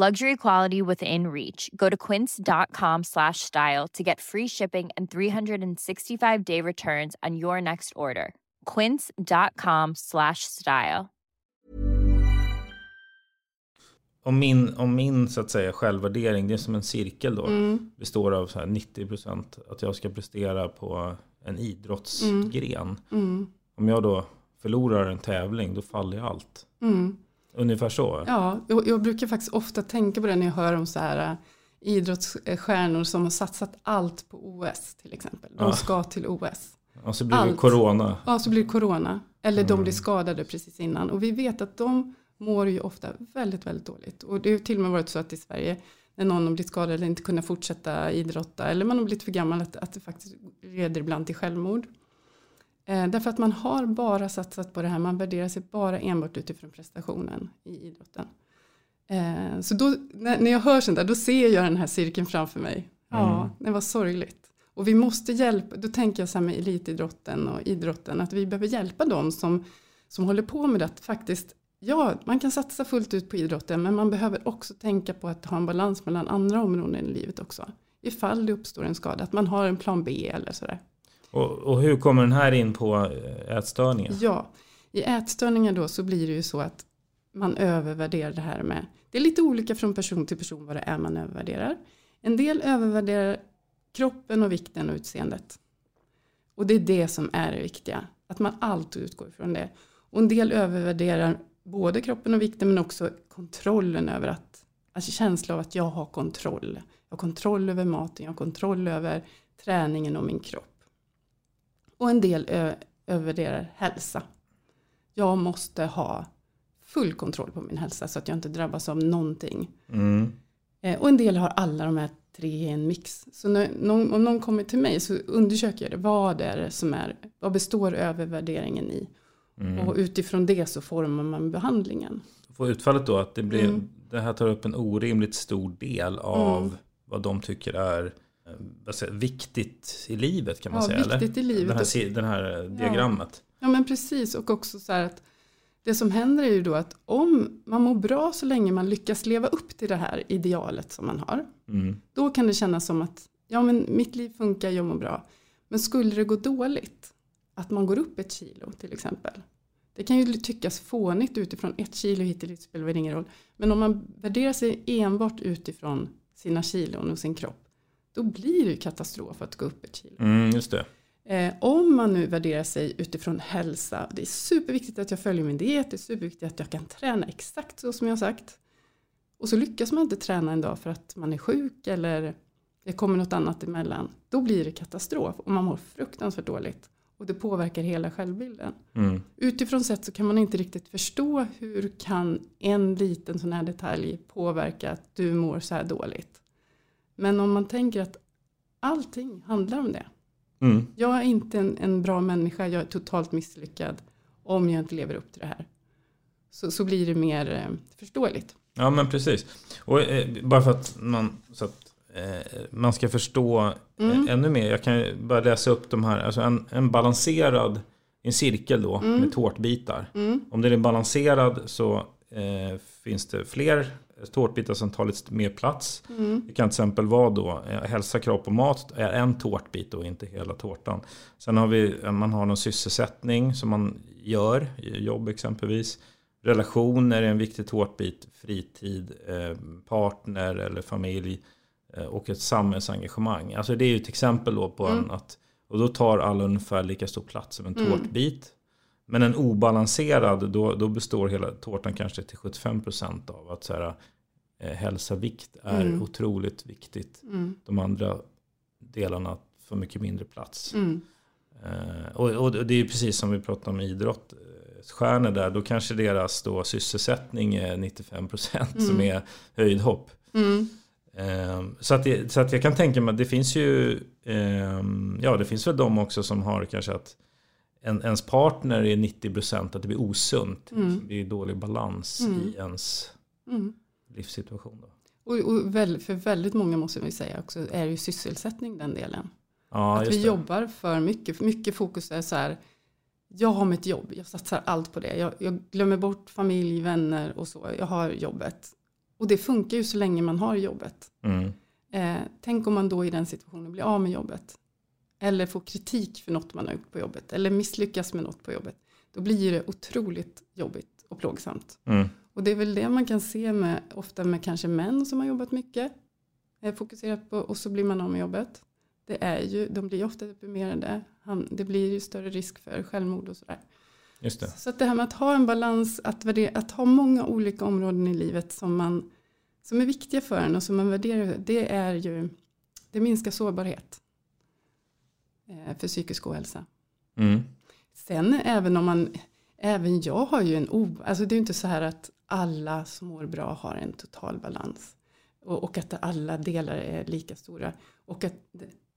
Luxury quality within reach. Go to quince.com slash style to get free shipping and 365 day returns on your next order. quince.com slash style. Om min, om min så att säga självvärdering, det är som en cirkel då. Mm. Består av så här 90% att jag ska prestera på en idrottsgren. Mm. Mm. Om jag då förlorar en tävling, då faller allt. Ungefär så? Ja, jag, jag, brukar faktiskt ofta tänka på det när jag hör om så här äh, idrottsstjärnor som har satsat allt på OS till exempel. De ja. ska till OS. Och så blir allt. det corona. Ja, så blir det corona. Eller mm. de blir skadade precis innan. Och vi vet att de mår ju ofta väldigt, väldigt dåligt. Och det har till och med varit så att i Sverige när någon har blivit skadad eller inte kunnat fortsätta idrotta eller man har blivit för gammal att, att det faktiskt leder ibland till självmord. Eh, därför att man har bara satsat på det här, man värderar sig bara enbart utifrån prestationen i idrotten. Eh, så då, när, när jag hör sånt där, då ser jag den här cirkeln framför mig. Ja, mm. det var sorgligt. Och vi måste hjälpa, då tänker jag så här med elitidrotten och idrotten, att vi behöver hjälpa dem som, som håller på med det, att faktiskt Ja, man kan satsa fullt ut på idrotten men man behöver också tänka på att ha en balans mellan andra områden i livet också. Ifall det uppstår en skada, att man har en plan B eller sådär. Och, och hur kommer den här in på eh, ätstörningar? Ja, i ätstörningar då så blir det ju så att man övervärderar det här med, det är lite olika från person till person vad det är man övervärderar. En del övervärderar kroppen och vikten och utseendet. Och det är det som är det viktiga, att man alltid utgår ifrån det. Och en del övervärderar både kroppen och vikten men också kontrollen över att, alltså känslan av att jag har kontroll. Jag har kontroll över maten, jag har kontroll över träningen och min kropp. Och en del övervärderar hälsa. Jag måste ha full kontroll på min hälsa så att jag inte drabbas av någonting. Mm. Eh, och en del har alla de här tre i en mix. Så när, någon, om någon kommer till mig så undersöker jag det. Vad är det som är, vad består övervärderingen i? Mm. Och utifrån det så formar man behandlingen. Får utfallet då att det, blir, Mm. det här tar upp en orimligt stor del av Mm. vad de tycker är eh, säger, viktigt i livet kan man Ja, säga. viktigt eller? i livet. Den här, den här eh, diagrammet. Ja men precis och också så här att det som händer är ju då att om man mår bra så länge man lyckas leva upp till det här idealet som man har. Mm. Då kan det kännas som att ja men mitt liv funkar, jag mår bra. Men skulle det gå dåligt, att man går upp ett kilo till exempel. Det kan ju tyckas fånigt utifrån ett kilo hit dit spelar väl ingen roll. Men om man värderar sig enbart utifrån sina kilon och sin kropp. Då blir det ju katastrof att gå upp ett kilo. Mm, just det. Eh, om man nu värderar sig utifrån hälsa, det är superviktigt att jag följer min diet, det är superviktigt att jag kan träna exakt så som jag har sagt. Och så lyckas man inte träna en dag för att man är sjuk eller det kommer något annat emellan. Då blir det katastrof och man mår fruktansvärt dåligt. Och det påverkar hela självbilden. Mm. Utifrån sett så kan man inte riktigt förstå hur kan en liten sån här detalj påverka att du mår så här dåligt. Men om man tänker att allting handlar om det. Mm. Jag är inte en, en bra människa, jag är totalt misslyckad om jag inte lever upp till det här. Så, så blir det mer eh, förståeligt. Ja men precis. Och eh, bara för att man, så att, eh, man ska förstå Mm. eh, ännu mer. Jag kan bara läsa upp de här. Alltså en, en balanserad, en cirkel då Mm. med tårtbitar. Mm. Om den är balanserad så eh, finns det fler tårtbitar som tar lite mer plats. Mm. Det kan till exempel vara då eh, hälsa, kropp och mat är en tårtbit och inte hela tårtan. Sen har vi, eh, man har någon sysselsättning som man gör, jobb exempelvis. Relationer är en viktig tårtbit, fritid, eh, partner eller familj och ett samhällsengagemang. Alltså det är ju ett exempel då på Mm. en att, och då tar alla ungefär lika stor plats som en Mm. tårtbit. Men en obalanserad, då, då består hela tårtan kanske till 75% av att så här, eh, hälsa, vikt är Mm. otroligt viktigt. Mm. De andra delarna får mycket mindre plats. Mm. Eh, och, och det är precis som vi pratade om idrott. Stjärnor där, då kanske deras då sysselsättning är 95% som Mm. är höjdhopp. Mm. Eh, så, att det, så att jag kan tänka mig att det finns ju, eh, ja det finns väl de också som har kanske att en, ens partner är 90% att det blir osunt. Mm. Det blir dålig balans Mm. i ens Mm. livssituation. Då. Och, och väl, för väldigt många måste vi säga också är ju sysselsättning den delen. Ja, att vi det. jobbar för mycket. För mycket fokus är så här. Jag har mitt jobb. Jag satsar allt på det. Jag, jag glömmer bort familj, vänner och så. Jag har jobbet. Och det funkar ju så länge man har jobbet. Mm. Eh, tänk om man då i den situationen blir av med jobbet. Eller får kritik för något man har gjort på jobbet. Eller misslyckas med något på jobbet. Då blir det otroligt jobbigt och plågsamt. Mm. Och det är väl det man kan se med, ofta med kanske män som har jobbat mycket. Eh, fokuserat på, och så blir man av med jobbet. Det är ju, de blir ofta deprimerade. Han, det blir ju större risk för självmord och sådär. Just det. Så att det här med att ha en balans, att, värdera, att ha många olika områden i livet som, man, som är viktiga för en och som man värderar, det är ju, det minskar sårbarhet för psykisk ohälsa. Mm. Sen även om man, även jag har ju en o, alltså det är ju inte så här att alla som mår bra har en total balans. Och, och att alla delar är lika stora. Och att,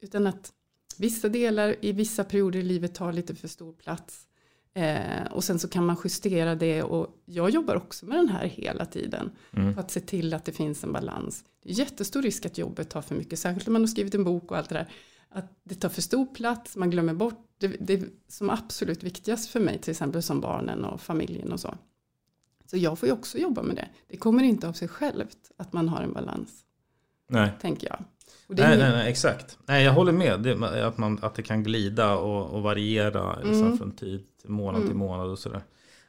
utan att vissa delar i vissa perioder i livet tar lite för stor plats. Eh, och sen så kan man justera det och jag jobbar också med den här hela tiden. Mm. För att se till att det finns en balans. Det är jättestor risk att jobbet tar för mycket, särskilt om man har skrivit en bok och allt det där. Att det tar för stor plats, man glömmer bort det, det som absolut viktigast för mig, till exempel som barnen och familjen och så. Så jag får ju också jobba med det. Det kommer inte av sig självt att man har en balans, Nej. tänker jag. Nej, nej, nej, exakt. Nej, jag håller med. Det, att, man, att det kan glida och, och variera liksom, Mm. från tid till månad till Mm. månad och sådär.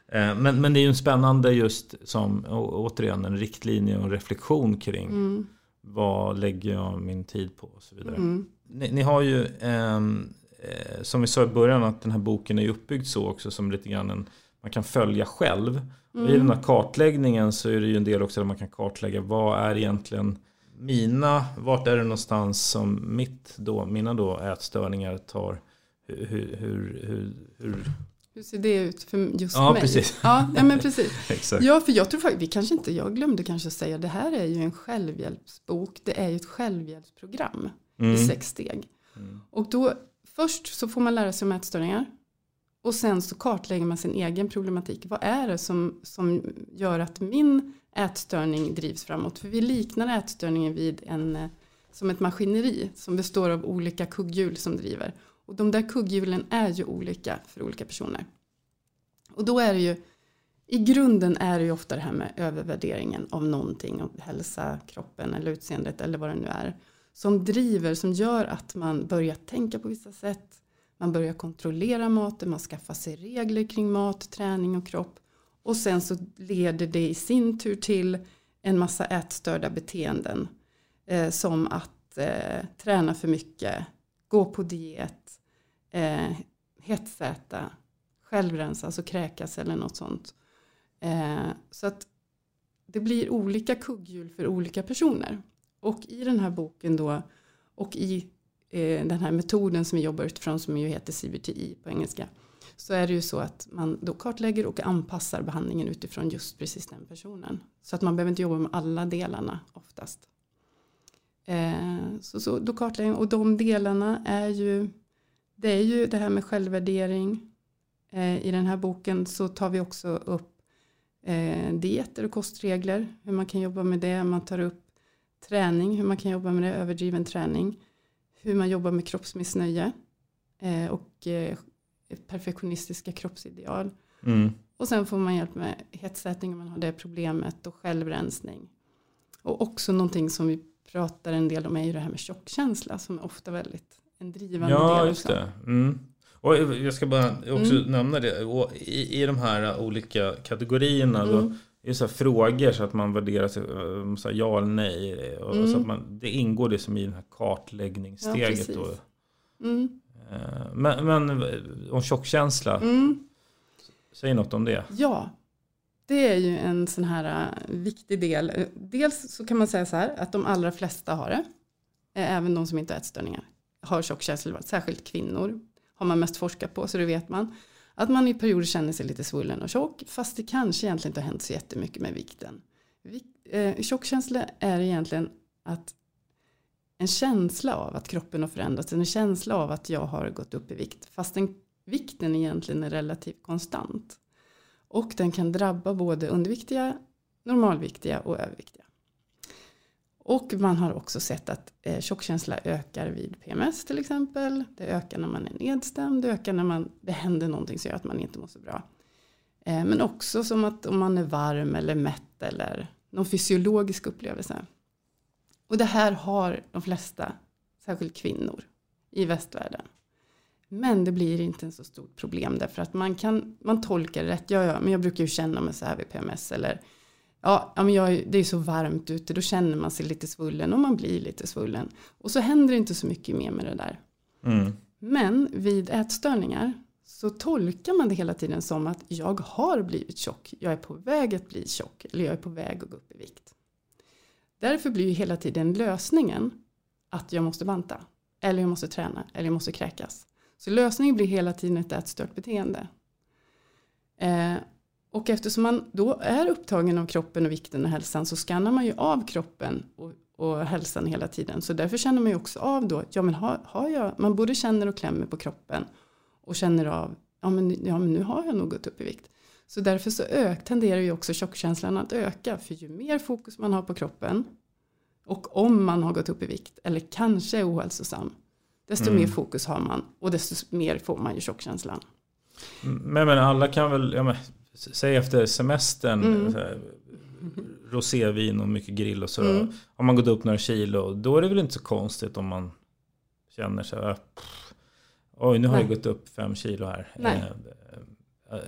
Eh, Men, men det är ju en spännande just som å- återigen en riktlinje och en reflektion kring Mm, vad lägger jag min tid på och så vidare. mm, Ni, ni har ju, ehm, eh, som vi sa i början, att den här boken är uppbyggd så också som lite grann en, man kan följa själv. Och I den mm, här kartläggningen så är det ju en del också där man kan kartlägga vad är egentligen mina, vart är det någonstans som mitt då, mina då ätstörningar tar, hur, hur, hur, hur, hur ser det ut för just Ja, mig? precis. Ja, ja, men precis. [laughs] exakt. Ja, för jag tror faktiskt, vi kanske inte, jag glömde kanske säga, det här är ju en självhjälpsbok, det är ju ett självhjälpsprogram i Mm. sex steg. Mm. Och då, först så får man lära sig om ätstörningar. Och sen så kartlägger man sin egen problematik. Vad är det som, som gör att min ätstörning drivs framåt? För vi liknar ätstörningen vid en, eh, som ett maskineri som består av olika kugghjul som driver. Och de där kugghjulen är ju olika för olika personer. Och då är det ju, i grunden är det ju ofta det här med övervärderingen av någonting, av hälsa, kroppen eller utseendet eller vad det nu är. Som driver, som gör att man börjar tänka på vissa sätt, man börjar kontrollera maten, man skaffar sig regler kring mat, träning och kropp. Och sen så leder det i sin tur till en massa ätstörda beteenden. Eh, som att eh, träna för mycket, gå på diet, eh, hetsäta, självrensa, alltså kräkas eller något sånt. Eh, så att det blir olika kugghjul för olika personer. Och i den här boken då och i eh, den här metoden som vi jobbar utifrån som ju heter CBTI på engelska. Så är det ju så att man då kartlägger och anpassar behandlingen utifrån just precis den personen. Så att man behöver inte jobba med alla delarna oftast. Eh, så, så då kartlägger och de delarna är ju det är ju det här med självvärdering. Eh, I den här boken så tar vi också upp eh, dieter och kostregler. Hur man kan jobba med det. Man tar upp träning. Hur man kan jobba med det. Överdriven träning hur man jobbar med kroppsmissnöje eh, och perfektionistiska kroppsideal. Mm. Och sen får man hjälp med hetsätning om man har det problemet och självrensning. Och också någonting som vi pratar en del om är ju det här med tjockkänsla som är ofta väldigt en drivande ja, del. Just det. Mm. Och jag ska bara också mm. nämna det. Och i, I de här olika kategorierna mm. då, det är så frågor så att man värderar sig, eh, så ja eller nej. Och mm. så att man, det ingår det som i det här kartläggningssteget. Ja, mm. Eh, men, men om tjockkänsla, mm. säg något om det. Ja, det är ju en sån här äh, viktig del. Eh, dels så kan man säga så här att de allra flesta har det. Eh, även de som inte har ätstörningar har tjockkänslig. särskilt kvinnor. Har man mest forskat på så det vet man. Att man i perioder känner sig lite svullen och tjock fast det kanske egentligen inte har hänt så jättemycket med vikten. Eh, tjockkänsla är egentligen att en känsla av att kroppen har förändrats, en känsla av att jag har gått upp i vikt fast den, vikten egentligen är relativt konstant. Och den kan drabba både underviktiga, normalviktiga och överviktiga. Och man har också sett att eh, tjockkänsla ökar vid PMS till exempel. Det ökar när man är nedstämd, det ökar när man, det händer någonting som gör att man inte mår så bra. Eh, men också som att om man är varm eller mätt eller någon fysiologisk upplevelse. Och det här har de flesta, särskilt kvinnor i västvärlden. Men det blir inte en så stort problem därför att man kan, man tolkar det rätt. Ja, ja, men jag brukar ju känna mig så här vid PMS eller ja, men jag, det är så varmt ute, då känner man sig lite svullen och man blir lite svullen. Och så händer det inte så mycket mer med det där. Mm. Men vid ätstörningar så tolkar man det hela tiden som att jag har blivit tjock, jag är på väg att bli tjock eller jag är på väg att gå upp i vikt. Därför blir ju hela tiden lösningen att jag måste banta eller jag måste träna eller jag måste kräkas. Så lösningen blir hela tiden ett ätstört beteende. Eh, och eftersom man då är upptagen av kroppen och vikten och hälsan så skannar man ju av kroppen och, och hälsan hela tiden. Så därför känner man ju också av då, ja men har, har jag, man både känner och klämmer på kroppen och känner av, ja men, ja men nu har jag nog gått upp i vikt. Så därför så ök, tenderar ju också tjockkänslan att öka. För ju mer fokus man har på kroppen och om man har gått upp i vikt eller kanske är ohälsosam. Desto mm. mer fokus har man och desto mer får man ju tjockkänslan. Men, men alla kan väl, ja, men, säg efter semestern, mm. Här, rosévin och mycket grill och så. Mm. Har man gått upp några kilo, då är det väl inte så konstigt om man känner sig, äh, oj nu har Nej. jag gått upp fem kilo här. Nej. Eh, eh,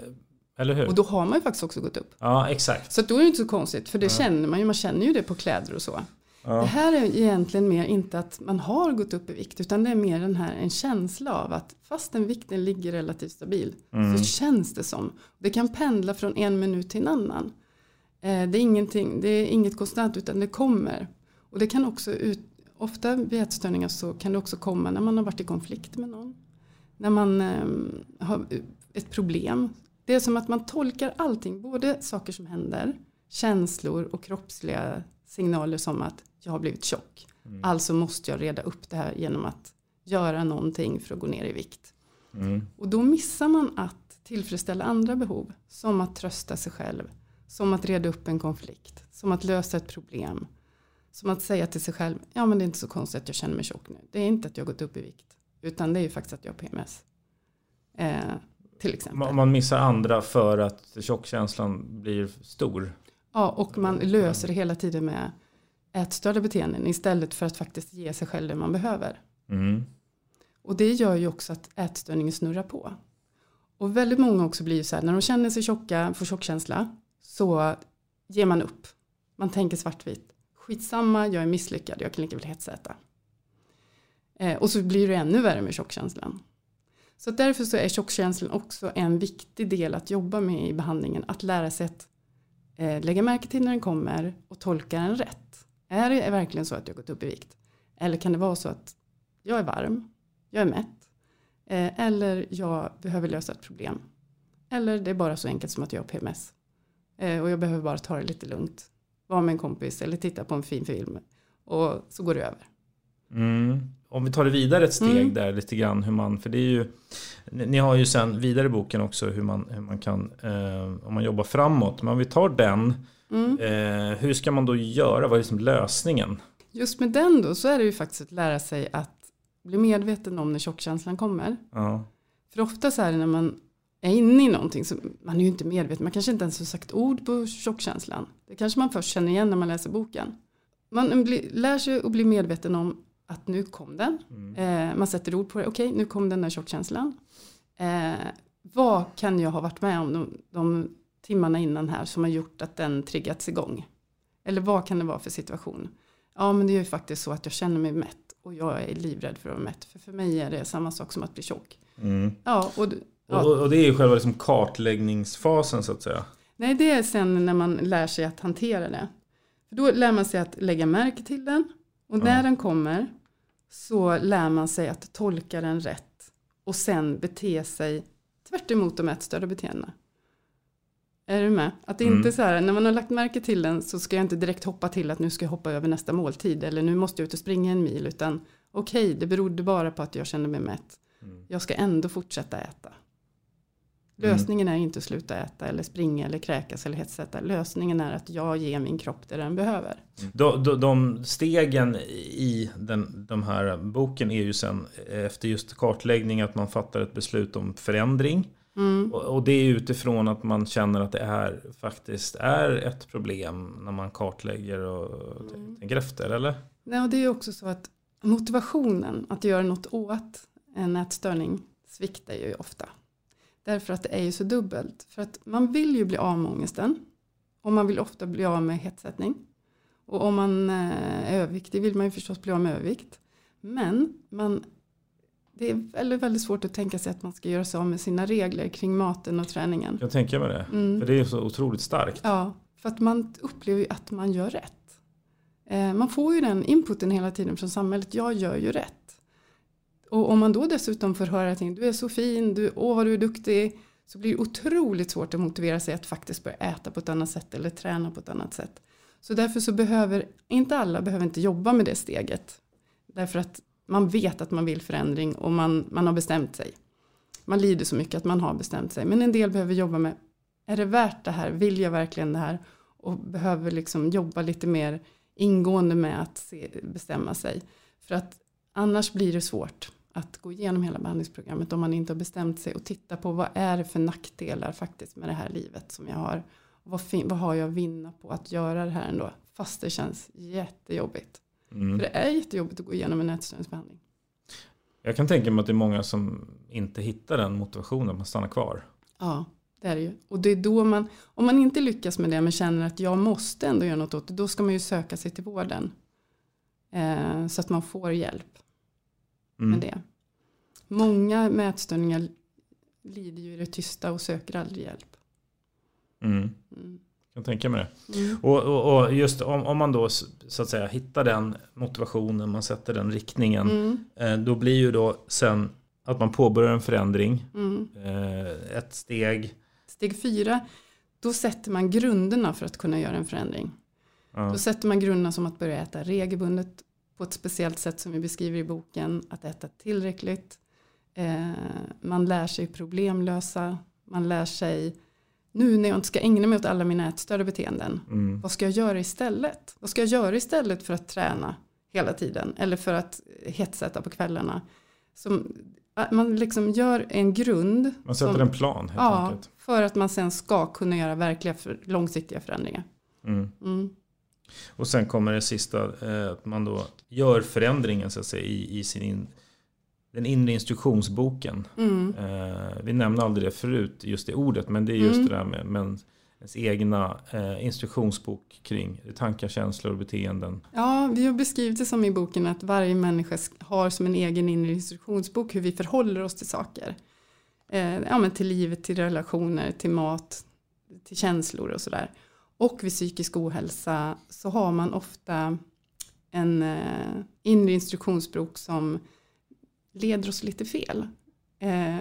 eller hur? Och då har man ju faktiskt också gått upp. Ja, exakt. Så då är det inte så konstigt, för det ja. känner man ju, man känner ju det på kläder och så. Ja. Det här är egentligen mer inte att man har gått upp i vikt utan det är mer den här en känsla av att fastän vikten ligger relativt stabil mm. så känns det som. Det kan pendla från en minut till en annan. Eh, det är, ingenting, det är inget konstant utan det kommer. Och det kan också ut, ofta vid ätstörningar så kan det också komma när man har varit i konflikt med någon. När man um, har ett problem. Det är som att man tolkar allting, både saker som händer, känslor och kroppsliga signaler som att jag har blivit tjock. Mm. Alltså måste jag reda upp det här genom att göra någonting för att gå ner i vikt. Mm. Och då missar man att tillfredsställa andra behov. Som att trösta sig själv, som att reda upp en konflikt, som att lösa ett problem. Som att säga till sig själv, ja men det är inte så konstigt att jag känner mig tjock nu. Det är inte att jag har gått upp i vikt, utan det är ju faktiskt att jag har PMS. Eh, till exempel. Man, man missar andra för att tjockkänslan blir stor. Ja, och man löser det hela tiden med ätstörda beteenden istället för att faktiskt ge sig själv det man behöver. Mm. Och det gör ju också att ätstörningen snurrar på. Och väldigt många också blir ju så här, när de känner sig tjocka, får tjockkänsla, så ger man upp. Man tänker svartvitt. Skitsamma, jag är misslyckad, jag kan lika väl hetsäta. Eh, och så blir det ännu värre med tjockkänslan. Så därför så är tjockkänslan också en viktig del att jobba med i behandlingen. Att lära sig att eh, lägga märke till när den kommer och tolka den rätt. Är det verkligen så att jag gått upp i vikt? Eller kan det vara så att jag är varm, jag är mätt. Eh, eller jag behöver lösa ett problem. Eller det är bara så enkelt som att jag har PMS. Eh, och jag behöver bara ta det lite lugnt. Vara med en kompis eller titta på en fin film. Och så går det över. Mm. Om vi tar det vidare ett steg Mm. där lite grann hur man, för det är ju ni ni har ju sen vidare i boken också hur man, hur man kan, eh, om man jobbar framåt, men om vi tar den, Mm. eh, hur ska man då göra? Vad är liksom lösningen? Just med den då så är det ju faktiskt att lära sig att bli medveten om när tjockkänslan kommer. Ja. För ofta så är det när man är inne i någonting så man är ju inte medveten. Man kanske inte ens har sagt ord på tjockkänslan. Det kanske man först känner igen när man läser boken. Man blir, lär sig att bli medveten om att nu kom den. Eh, man sätter ord på det. Okej, nu kom den där tjockkänslan. Eh, vad kan jag ha varit med om de, de timmarna innan här som har gjort att den triggats igång? Eller vad kan det vara för situation? Ja, men det är ju faktiskt så att jag känner mig mätt och jag är livrädd för att vara mätt. För för mig är det samma sak som att bli tjock. Mm. Ja, och, ja. Och, och det är ju själva liksom kartläggningsfasen så att säga. Nej, det är sen när man lär sig att hantera det. För då lär man sig att lägga märke till den. Och när Ja. den kommer så lär man sig att tolka den rätt. Och sen bete sig tvärt emot de ätstörda beteendena. Är du med? Att det Mm. inte så här, när man har lagt märke till den så ska jag inte direkt hoppa till att nu ska jag hoppa över nästa måltid. Eller nu måste jag ut och springa en mil. Utan okej, det berodde bara på att jag kände mig mätt. Mm. Jag ska ändå fortsätta äta. Lösningen är inte att sluta äta eller springa eller kräkas eller hetsäta. Lösningen är att jag ger min kropp det den behöver. De, de, de stegen i den, de här boken är ju sen efter just kartläggning att man fattar ett beslut om förändring. Mm. Och, och det är utifrån att man känner att det här faktiskt är ett problem när man kartlägger och Mm. tänker efter, eller? Nej, och det är också så att motivationen att göra något åt en ätstörning sviktar ju ofta. Därför att det är ju så dubbelt. För att man vill ju bli av med ångesten. Och man vill ofta bli av med hetsättning. Och om man eh, är överviktig vill man ju förstås bli av med övervikt. Men man, det är väldigt, väldigt svårt att tänka sig att man ska göra sig av med sina regler kring maten och träningen. Jag tänker mig det. Mm. För det är så otroligt starkt. Ja, för att man upplever ju att man gör rätt. Eh, man får ju den inputen hela tiden från samhället. Jag gör ju rätt. Och om man då dessutom får höra att du är så fin, du, åh vad du är duktig. Så blir det otroligt svårt att motivera sig att faktiskt börja äta på ett annat sätt eller träna på ett annat sätt. Så därför så behöver, inte alla behöver inte jobba med det steget. Därför att man vet att man vill förändring och man, man har bestämt sig. Man lider så mycket att man har bestämt sig. Men en del behöver jobba med, är det värt det här? Vill jag verkligen det här? Och behöver liksom jobba lite mer ingående med att se, bestämma sig. För att annars blir det svårt att gå igenom hela behandlingsprogrammet om man inte har bestämt sig och titta på vad är det för nackdelar faktiskt med det här livet som jag har. Vad, fin- vad har jag att vinna på att göra det här ändå? Fast det känns jättejobbigt. Mm. För det är jättejobbigt att gå igenom en ätstörningsbehandling. Jag kan tänka mig att det är många som inte hittar den motivationen, man stannar kvar. Ja, det är det ju. Och det är då man, om man inte lyckas med det men känner att jag måste ändå göra något åt det, då ska man ju söka sig till vården. Eh, så att man får hjälp Mm. med det. Många med ätstörningar lider ju i det tysta och söker aldrig hjälp. Mm. Mm. Kan tänka mig det. Mm. Och, och, och just om, om man då så att säga hittar den motivationen, man sätter den riktningen. Mm. Eh, då blir ju då sen att man påbörjar en förändring. Mm. Eh, ett steg. Steg fyra, då sätter man grunderna för att kunna göra en förändring. Ja. Då sätter man grunderna som att börja äta regelbundet på ett speciellt sätt som vi beskriver i boken. Att äta tillräckligt. Eh, man lär sig problemlösa Man lär sig nu när jag inte ska ägna mig åt alla mina ätstörda beteenden. Mm. Vad ska jag göra istället? Vad ska jag göra istället för att träna hela tiden? Eller för att hetsäta på kvällarna? Som, att man liksom gör en grund. Man sätter som- en plan helt Ja, enkelt. för att man sen ska kunna göra verkliga för, långsiktiga förändringar. Mm. Mm. Och sen kommer det sista, eh, att man då gör förändringen så att säga, i, i sin in, den inre instruktionsboken. Mm. Eh, vi nämnde aldrig det förut, just det ordet, men det är just Mm. det där med, med ens egna eh, instruktionsbok kring tankar, känslor och beteenden. Ja, vi har beskrivit det som i boken att varje människa sk- har som en egen inre instruktionsbok hur vi förhåller oss till saker. Eh, ja, men till livet, till relationer, till mat, till känslor och sådär. Och vid psykisk ohälsa så har man ofta en eh, inre instruktionsbok som leder oss lite fel. Eh,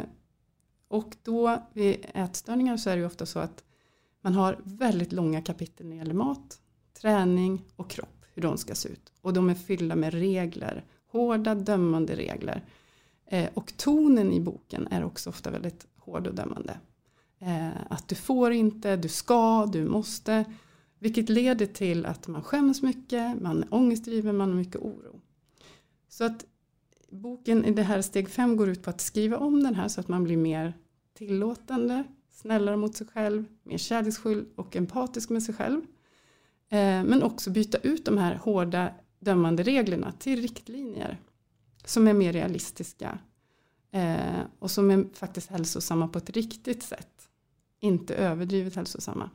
och då vid ätstörningar så är det ju ofta så att man har väldigt långa kapitel när det gäller mat, träning och kropp, hur de ska se ut. Och de är fyllda med regler, hårda dömande regler. Eh, och tonen i boken är också ofta väldigt hård och dömande. Eh, att du får inte, du ska, du måste. Vilket leder till att man skäms mycket, man är ångestdriven, man har mycket oro. Så att boken i det här steg fem går ut på att skriva om den här så att man blir mer tillåtande, snällare mot sig själv, mer kärleksfull och empatisk med sig själv. Eh, men också byta ut de här hårda dömande reglerna till riktlinjer som är mer realistiska eh, och som är faktiskt hälsosamma på ett riktigt sätt. Inte överdrivet hälsosamma.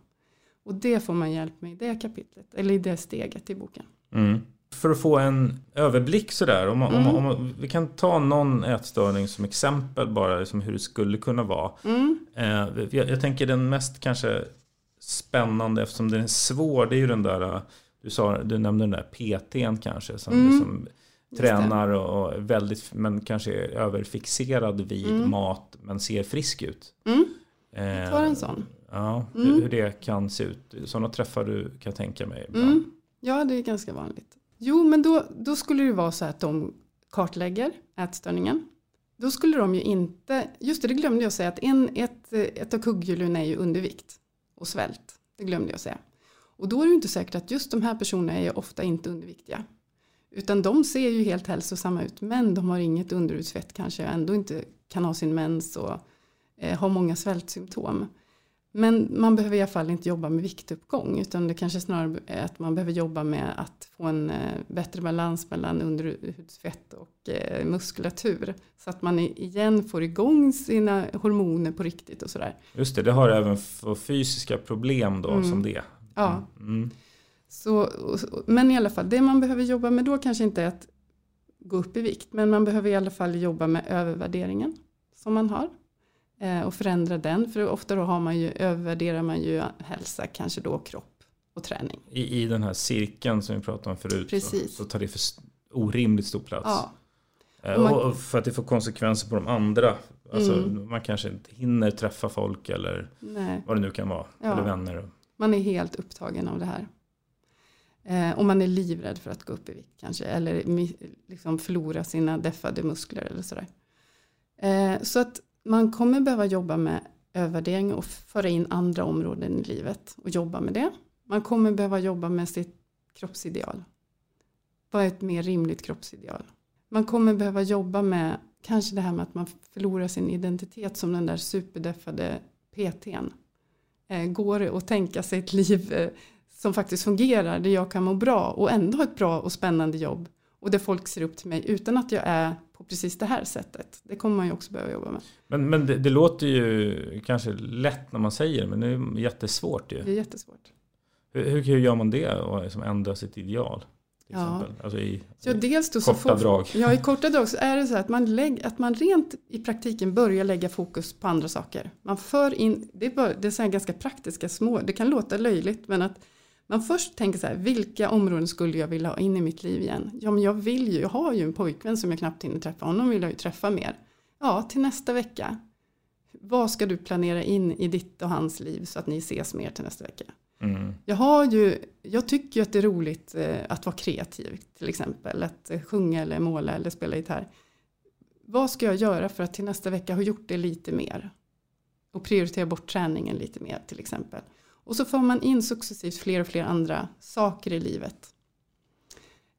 Och det får man hjälp med i det kapitlet, eller i det steget i boken. Mm. För att få en överblick sådär, om, om, Mm. om, man- vi kan ta någon ätstörning som exempel bara, liksom hur det skulle kunna vara. Mm. Eh, jag, jag tänker den mest kanske spännande eftersom den är svår, det är ju den där, eh, du, sa, du nämnde den där PTn kanske, som Mm. liksom tränar och, och är väldigt, men kanske är överfixerad vid Mm. mat, men ser frisk ut. Mm. Eh, Ta en sån. Ja, Mm. hur, hur det kan se ut. Sådana träffar du kan jag tänka mig. ibland. Mm. Ja, det är ganska vanligt. Jo, men då, då skulle det vara så att de kartlägger ätstörningen. Då skulle de ju inte, just det, det glömde jag säga, att en, ett, ett av kugghjulen är ju undervikt och svält. Det glömde jag säga. Och då är det ju inte säkert att just de här personerna är ofta inte underviktiga. Utan de ser ju helt hälsosamma ut, men de har inget underutsvett kanske, ändå inte kan ha sin mens och eh, har många svältsymptom. Men man behöver i alla fall inte jobba med viktuppgång utan det kanske snarare är att man behöver jobba med att få en eh, bättre balans mellan underhudsfett och eh, muskulatur. Så att man igen får igång sina hormoner på riktigt och sådär. Just det, det har även för fysiska problem då Mm. som det. Ja. Mm. Så, och- och- men i alla fall, det man behöver jobba med då kanske inte är att gå upp i vikt. Men man behöver i alla fall jobba med övervärderingen som man har. Eh, och förändra den. För ofta då har man ju, övervärderar man ju hälsa, kanske då kropp och träning. I, I den här cirkeln som vi pratade om förut Precis. Så, så tar det för orimligt stor plats. Ja, Eh, Och man- och, för att det får konsekvenser på de andra. Alltså, Mm. Man kanske inte hinner träffa folk eller nej. vad det nu kan vara. Ja. Eller vänner. Man är helt upptagen av det här. Eh, och man är livrädd för att gå upp i vikt kanske. Eller liksom förlora sina deffade muskler eller sådär. Eh, så att man kommer behöva jobba med övervärdering och föra in andra områden i livet. Och jobba med det. Man kommer behöva jobba med sitt kroppsideal. Vad är ett mer rimligt kroppsideal? Man kommer behöva jobba med kanske det här med att man förlorar sin identitet som den där superdeffade PTn. Eh, går det att tänka sig ett liv eh, som faktiskt fungerar, där jag kan må bra och ändå ha ett bra och spännande jobb och där folk ser upp till mig utan att jag är på precis det här sättet. Det kommer man ju också behöva jobba med. Men, men det, det låter ju kanske lätt när man säger det, men det är jättesvårt ju. Det är jättesvårt. Hur, hur, hur gör man det och liksom ändra sitt ideal? Ja. Alltså i, Ja, dels då så korta får- drag. Ja, i korta drag så är det så att man, lägg, att man rent i praktiken börjar lägga fokus på andra saker. Man för in, det är, bara, det är så ganska praktiska små, det kan låta löjligt men att man först tänker så här, vilka områden skulle jag vilja ha in i mitt liv igen? Ja, men jag vill ju, jag har ju en pojkvän som jag knappt hinner träffa, honom vill jag ju träffa mer. Ja, till nästa vecka. Vad ska du planera in i ditt och hans liv så att ni ses mer till nästa vecka? Mm. Jag, har ju, jag tycker ju att det är roligt eh, att vara kreativ till exempel. Att eh, sjunga eller måla eller spela gitarr. Vad ska jag göra för att till nästa vecka ha gjort det lite mer? och prioritera bort träningen lite mer till exempel. Och så får man in successivt fler och fler andra saker i livet.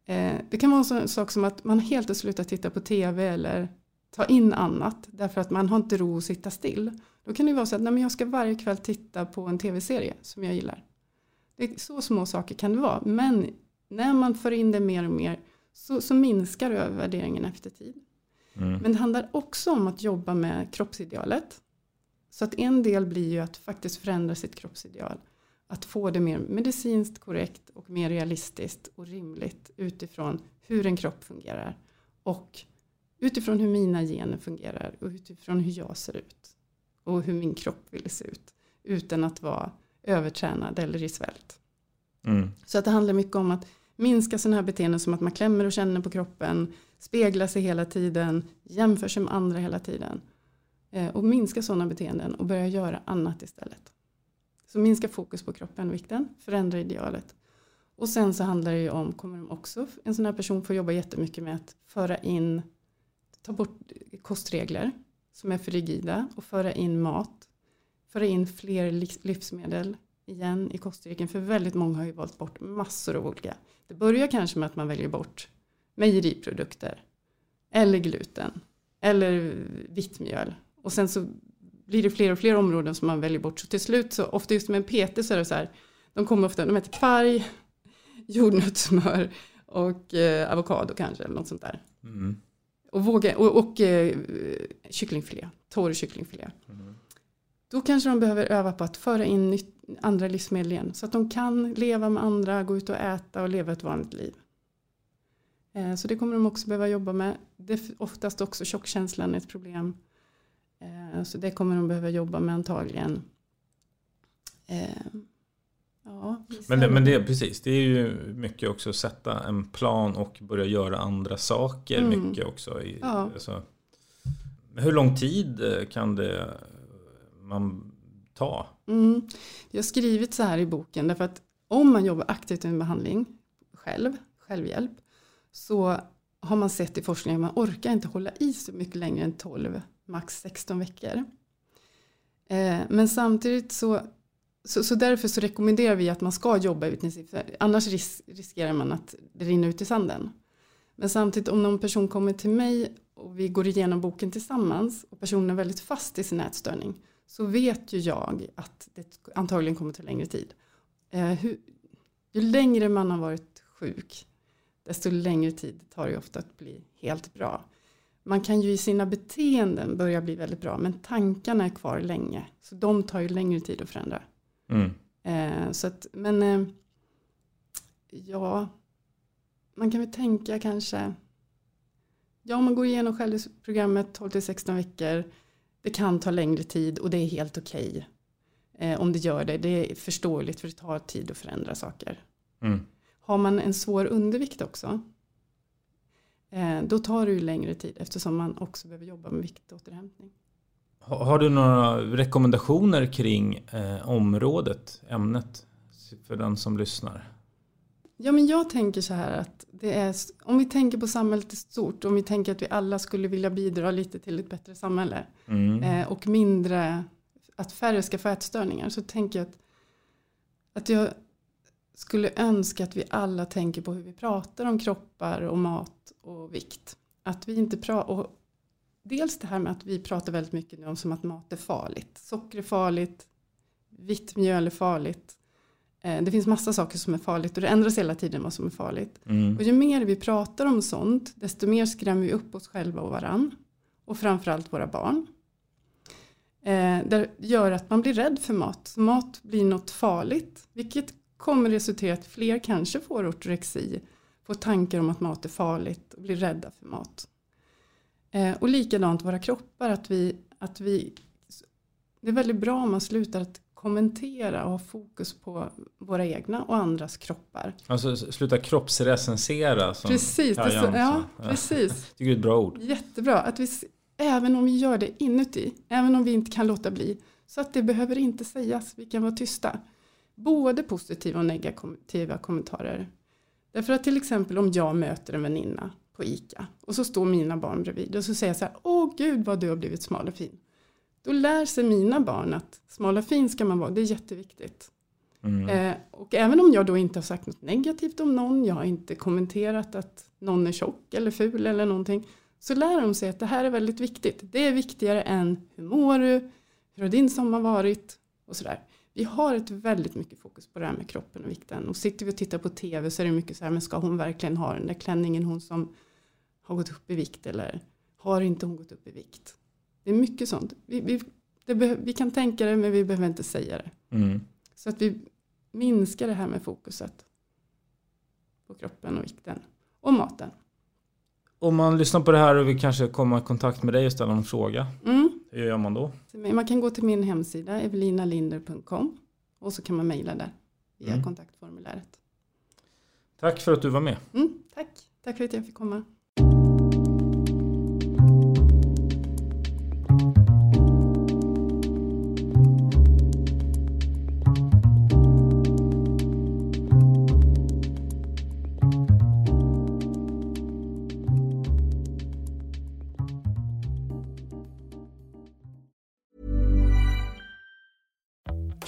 Eh, det kan vara en sak som att man helt har slutat titta på tv eller ta in annat därför att man har inte ro att sitta still. Då kan det vara så att nej, men jag ska varje kväll titta på en tv-serie som jag gillar. Det är så små saker kan det vara. Men när man för in det mer och mer så, så minskar övervärderingen efter tid. Mm. Men det handlar också om att jobba med kroppsidealet. Så att en del blir ju att faktiskt förändra sitt kroppsideal. Att få det mer medicinskt korrekt och mer realistiskt och rimligt utifrån hur en kropp fungerar. Och utifrån hur mina gener fungerar och utifrån hur jag ser ut. Och hur min kropp vill se ut. Utan att vara övertränad eller i svält. Mm. Så att det handlar mycket om att minska sådana här beteenden som att man klämmer och känner på kroppen, speglar sig hela tiden, jämför sig med andra hela tiden. Eh, och minska sådana beteenden och börja göra annat istället. Så minska fokus på kroppen, vikten, förändra idealet. Och sen så handlar det ju om, kommer de också, en sån här person får jobba jättemycket med att föra in, ta bort kostregler som är för rigida och föra in mat. Föra in fler livsmedel igen i kostregeln. För väldigt många har ju valt bort massor av olika. Det börjar kanske med att man väljer bort mejeriprodukter. Eller gluten. Eller vitt mjöl. Och sen så blir det fler och fler områden som man väljer bort. Så till slut så ofta just med en PT så är det så här. De kommer ofta, de äter kvarg, [laughs] jordnötssmör och eh, avokado kanske. Eller något sånt där. Mm. Och, våga, och, och eh, kycklingfilé, torr kycklingfilé. Mm. Då kanske de behöver öva på att föra in nytt, andra livsmedel igen. Så att de kan leva med andra, gå ut och äta och leva ett vanligt liv. Eh, så det kommer de också behöva jobba med. Det är oftast också tjockkänslan är ett problem. Eh, så det kommer de behöva jobba med antagligen. Eh, ja, men, det, men det precis, det är ju mycket också att sätta en plan och börja göra andra saker. Mm. Mycket också. I, ja. alltså, hur lång tid kan det man ta? Mm. Jag har skrivit så här i boken därför att om man jobbar aktivt med behandling själv, självhjälp, så har man sett i forskningen att man orkar inte hålla i så mycket längre än 12, max 16 veckor. Eh, men samtidigt så, så, så, därför så rekommenderar vi att man ska jobba intensivt, annars ris riskerar man att det rinner ut i sanden. Men samtidigt om någon person kommer till mig och vi går igenom boken tillsammans och personen är väldigt fast i sin ätstörning så vet ju jag att det antagligen kommer ta längre tid. Eh, hur, ju längre man har varit sjuk desto längre tid tar det ofta att bli helt bra. Man kan ju i sina beteenden börja bli väldigt bra men tankarna är kvar länge. Så de tar ju längre tid att förändra. Mm. Eh, så att, men eh, ja, man kan väl tänka kanske Ja, man går igenom självprogrammet 12-16 veckor det kan ta längre tid och det är helt okej. Okay. Eh, om det gör det. Det är förståeligt för det tar tid att förändra saker. Mm. Har man en svår undervikt också. Eh, då tar det ju längre tid eftersom man också behöver jobba med viktåterhämtning. Har, har du några rekommendationer kring eh, området, ämnet för den som lyssnar? Ja, men jag tänker så här att det är, om vi tänker på samhället i stort, om vi tänker att vi alla skulle vilja bidra lite till ett bättre samhälle mm. eh, och mindre, att färre ska få ätstörningar, så tänker jag att, att jag skulle önska att vi alla tänker på hur vi pratar om kroppar och mat och vikt. Att vi inte pratar, dels det här med att vi pratar väldigt mycket nu om som att mat är farligt. Socker är farligt, vitt mjöl är farligt. Eh, det finns massa saker som är farligt och det ändras hela tiden vad som är farligt. Mm. Och ju mer vi pratar om sånt desto mer skrämmer vi upp oss själva och varann. Och framförallt våra barn. Eh, det gör att man blir rädd för mat. Så mat blir något farligt. Vilket kommer resultera i att fler kanske får ortorexi. Får tankar om att mat är farligt och blir rädda för mat. Eh, och likadant våra kroppar. Att vi, att vi, det är väldigt bra om man slutar att kommentera och ha fokus på våra egna och andras kroppar. Alltså sluta kroppsrecensera. Som precis, det så, ja, precis. [laughs] tycker det är ett bra ord. Jättebra. Att vi, även om vi gör det inuti, även om vi inte kan låta bli, så att det behöver inte sägas, vi kan vara tysta. Både positiva och negativa kommentarer. Därför att till exempel om jag möter en väninna på ICA och så står mina barn bredvid och så säger jag så här, åh gud vad du har blivit smal och fin. Då lär sig mina barn att smal och fin ska man vara, det är jätteviktigt. Mm. Eh, och även om jag då inte har sagt något negativt om någon, jag har inte kommenterat att någon är tjock eller ful eller någonting, så lär de sig att det här är väldigt viktigt. Det är viktigare än hur mår du, hur har din sommar varit och sådär. Vi har ett väldigt mycket fokus på det här med kroppen och vikten. Och sitter vi och tittar på tv så är det mycket så här, men ska hon verkligen ha den där klänningen, hon som har gått upp i vikt eller har inte hon gått upp i vikt? Det är mycket sånt. Vi, vi, det vi kan tänka det men vi behöver inte säga det. Mm. Så att vi minskar det här med fokuset på kroppen och vikten och maten. Om man lyssnar på det här och vill kanske komma i kontakt med dig och ställa en fråga. Mm. Hur gör man då? Man kan gå till min hemsida evelinalinder.com och så kan man mejla där via Mm. kontaktformuläret. Tack för att du var med. Mm, tack. tack för att jag fick komma.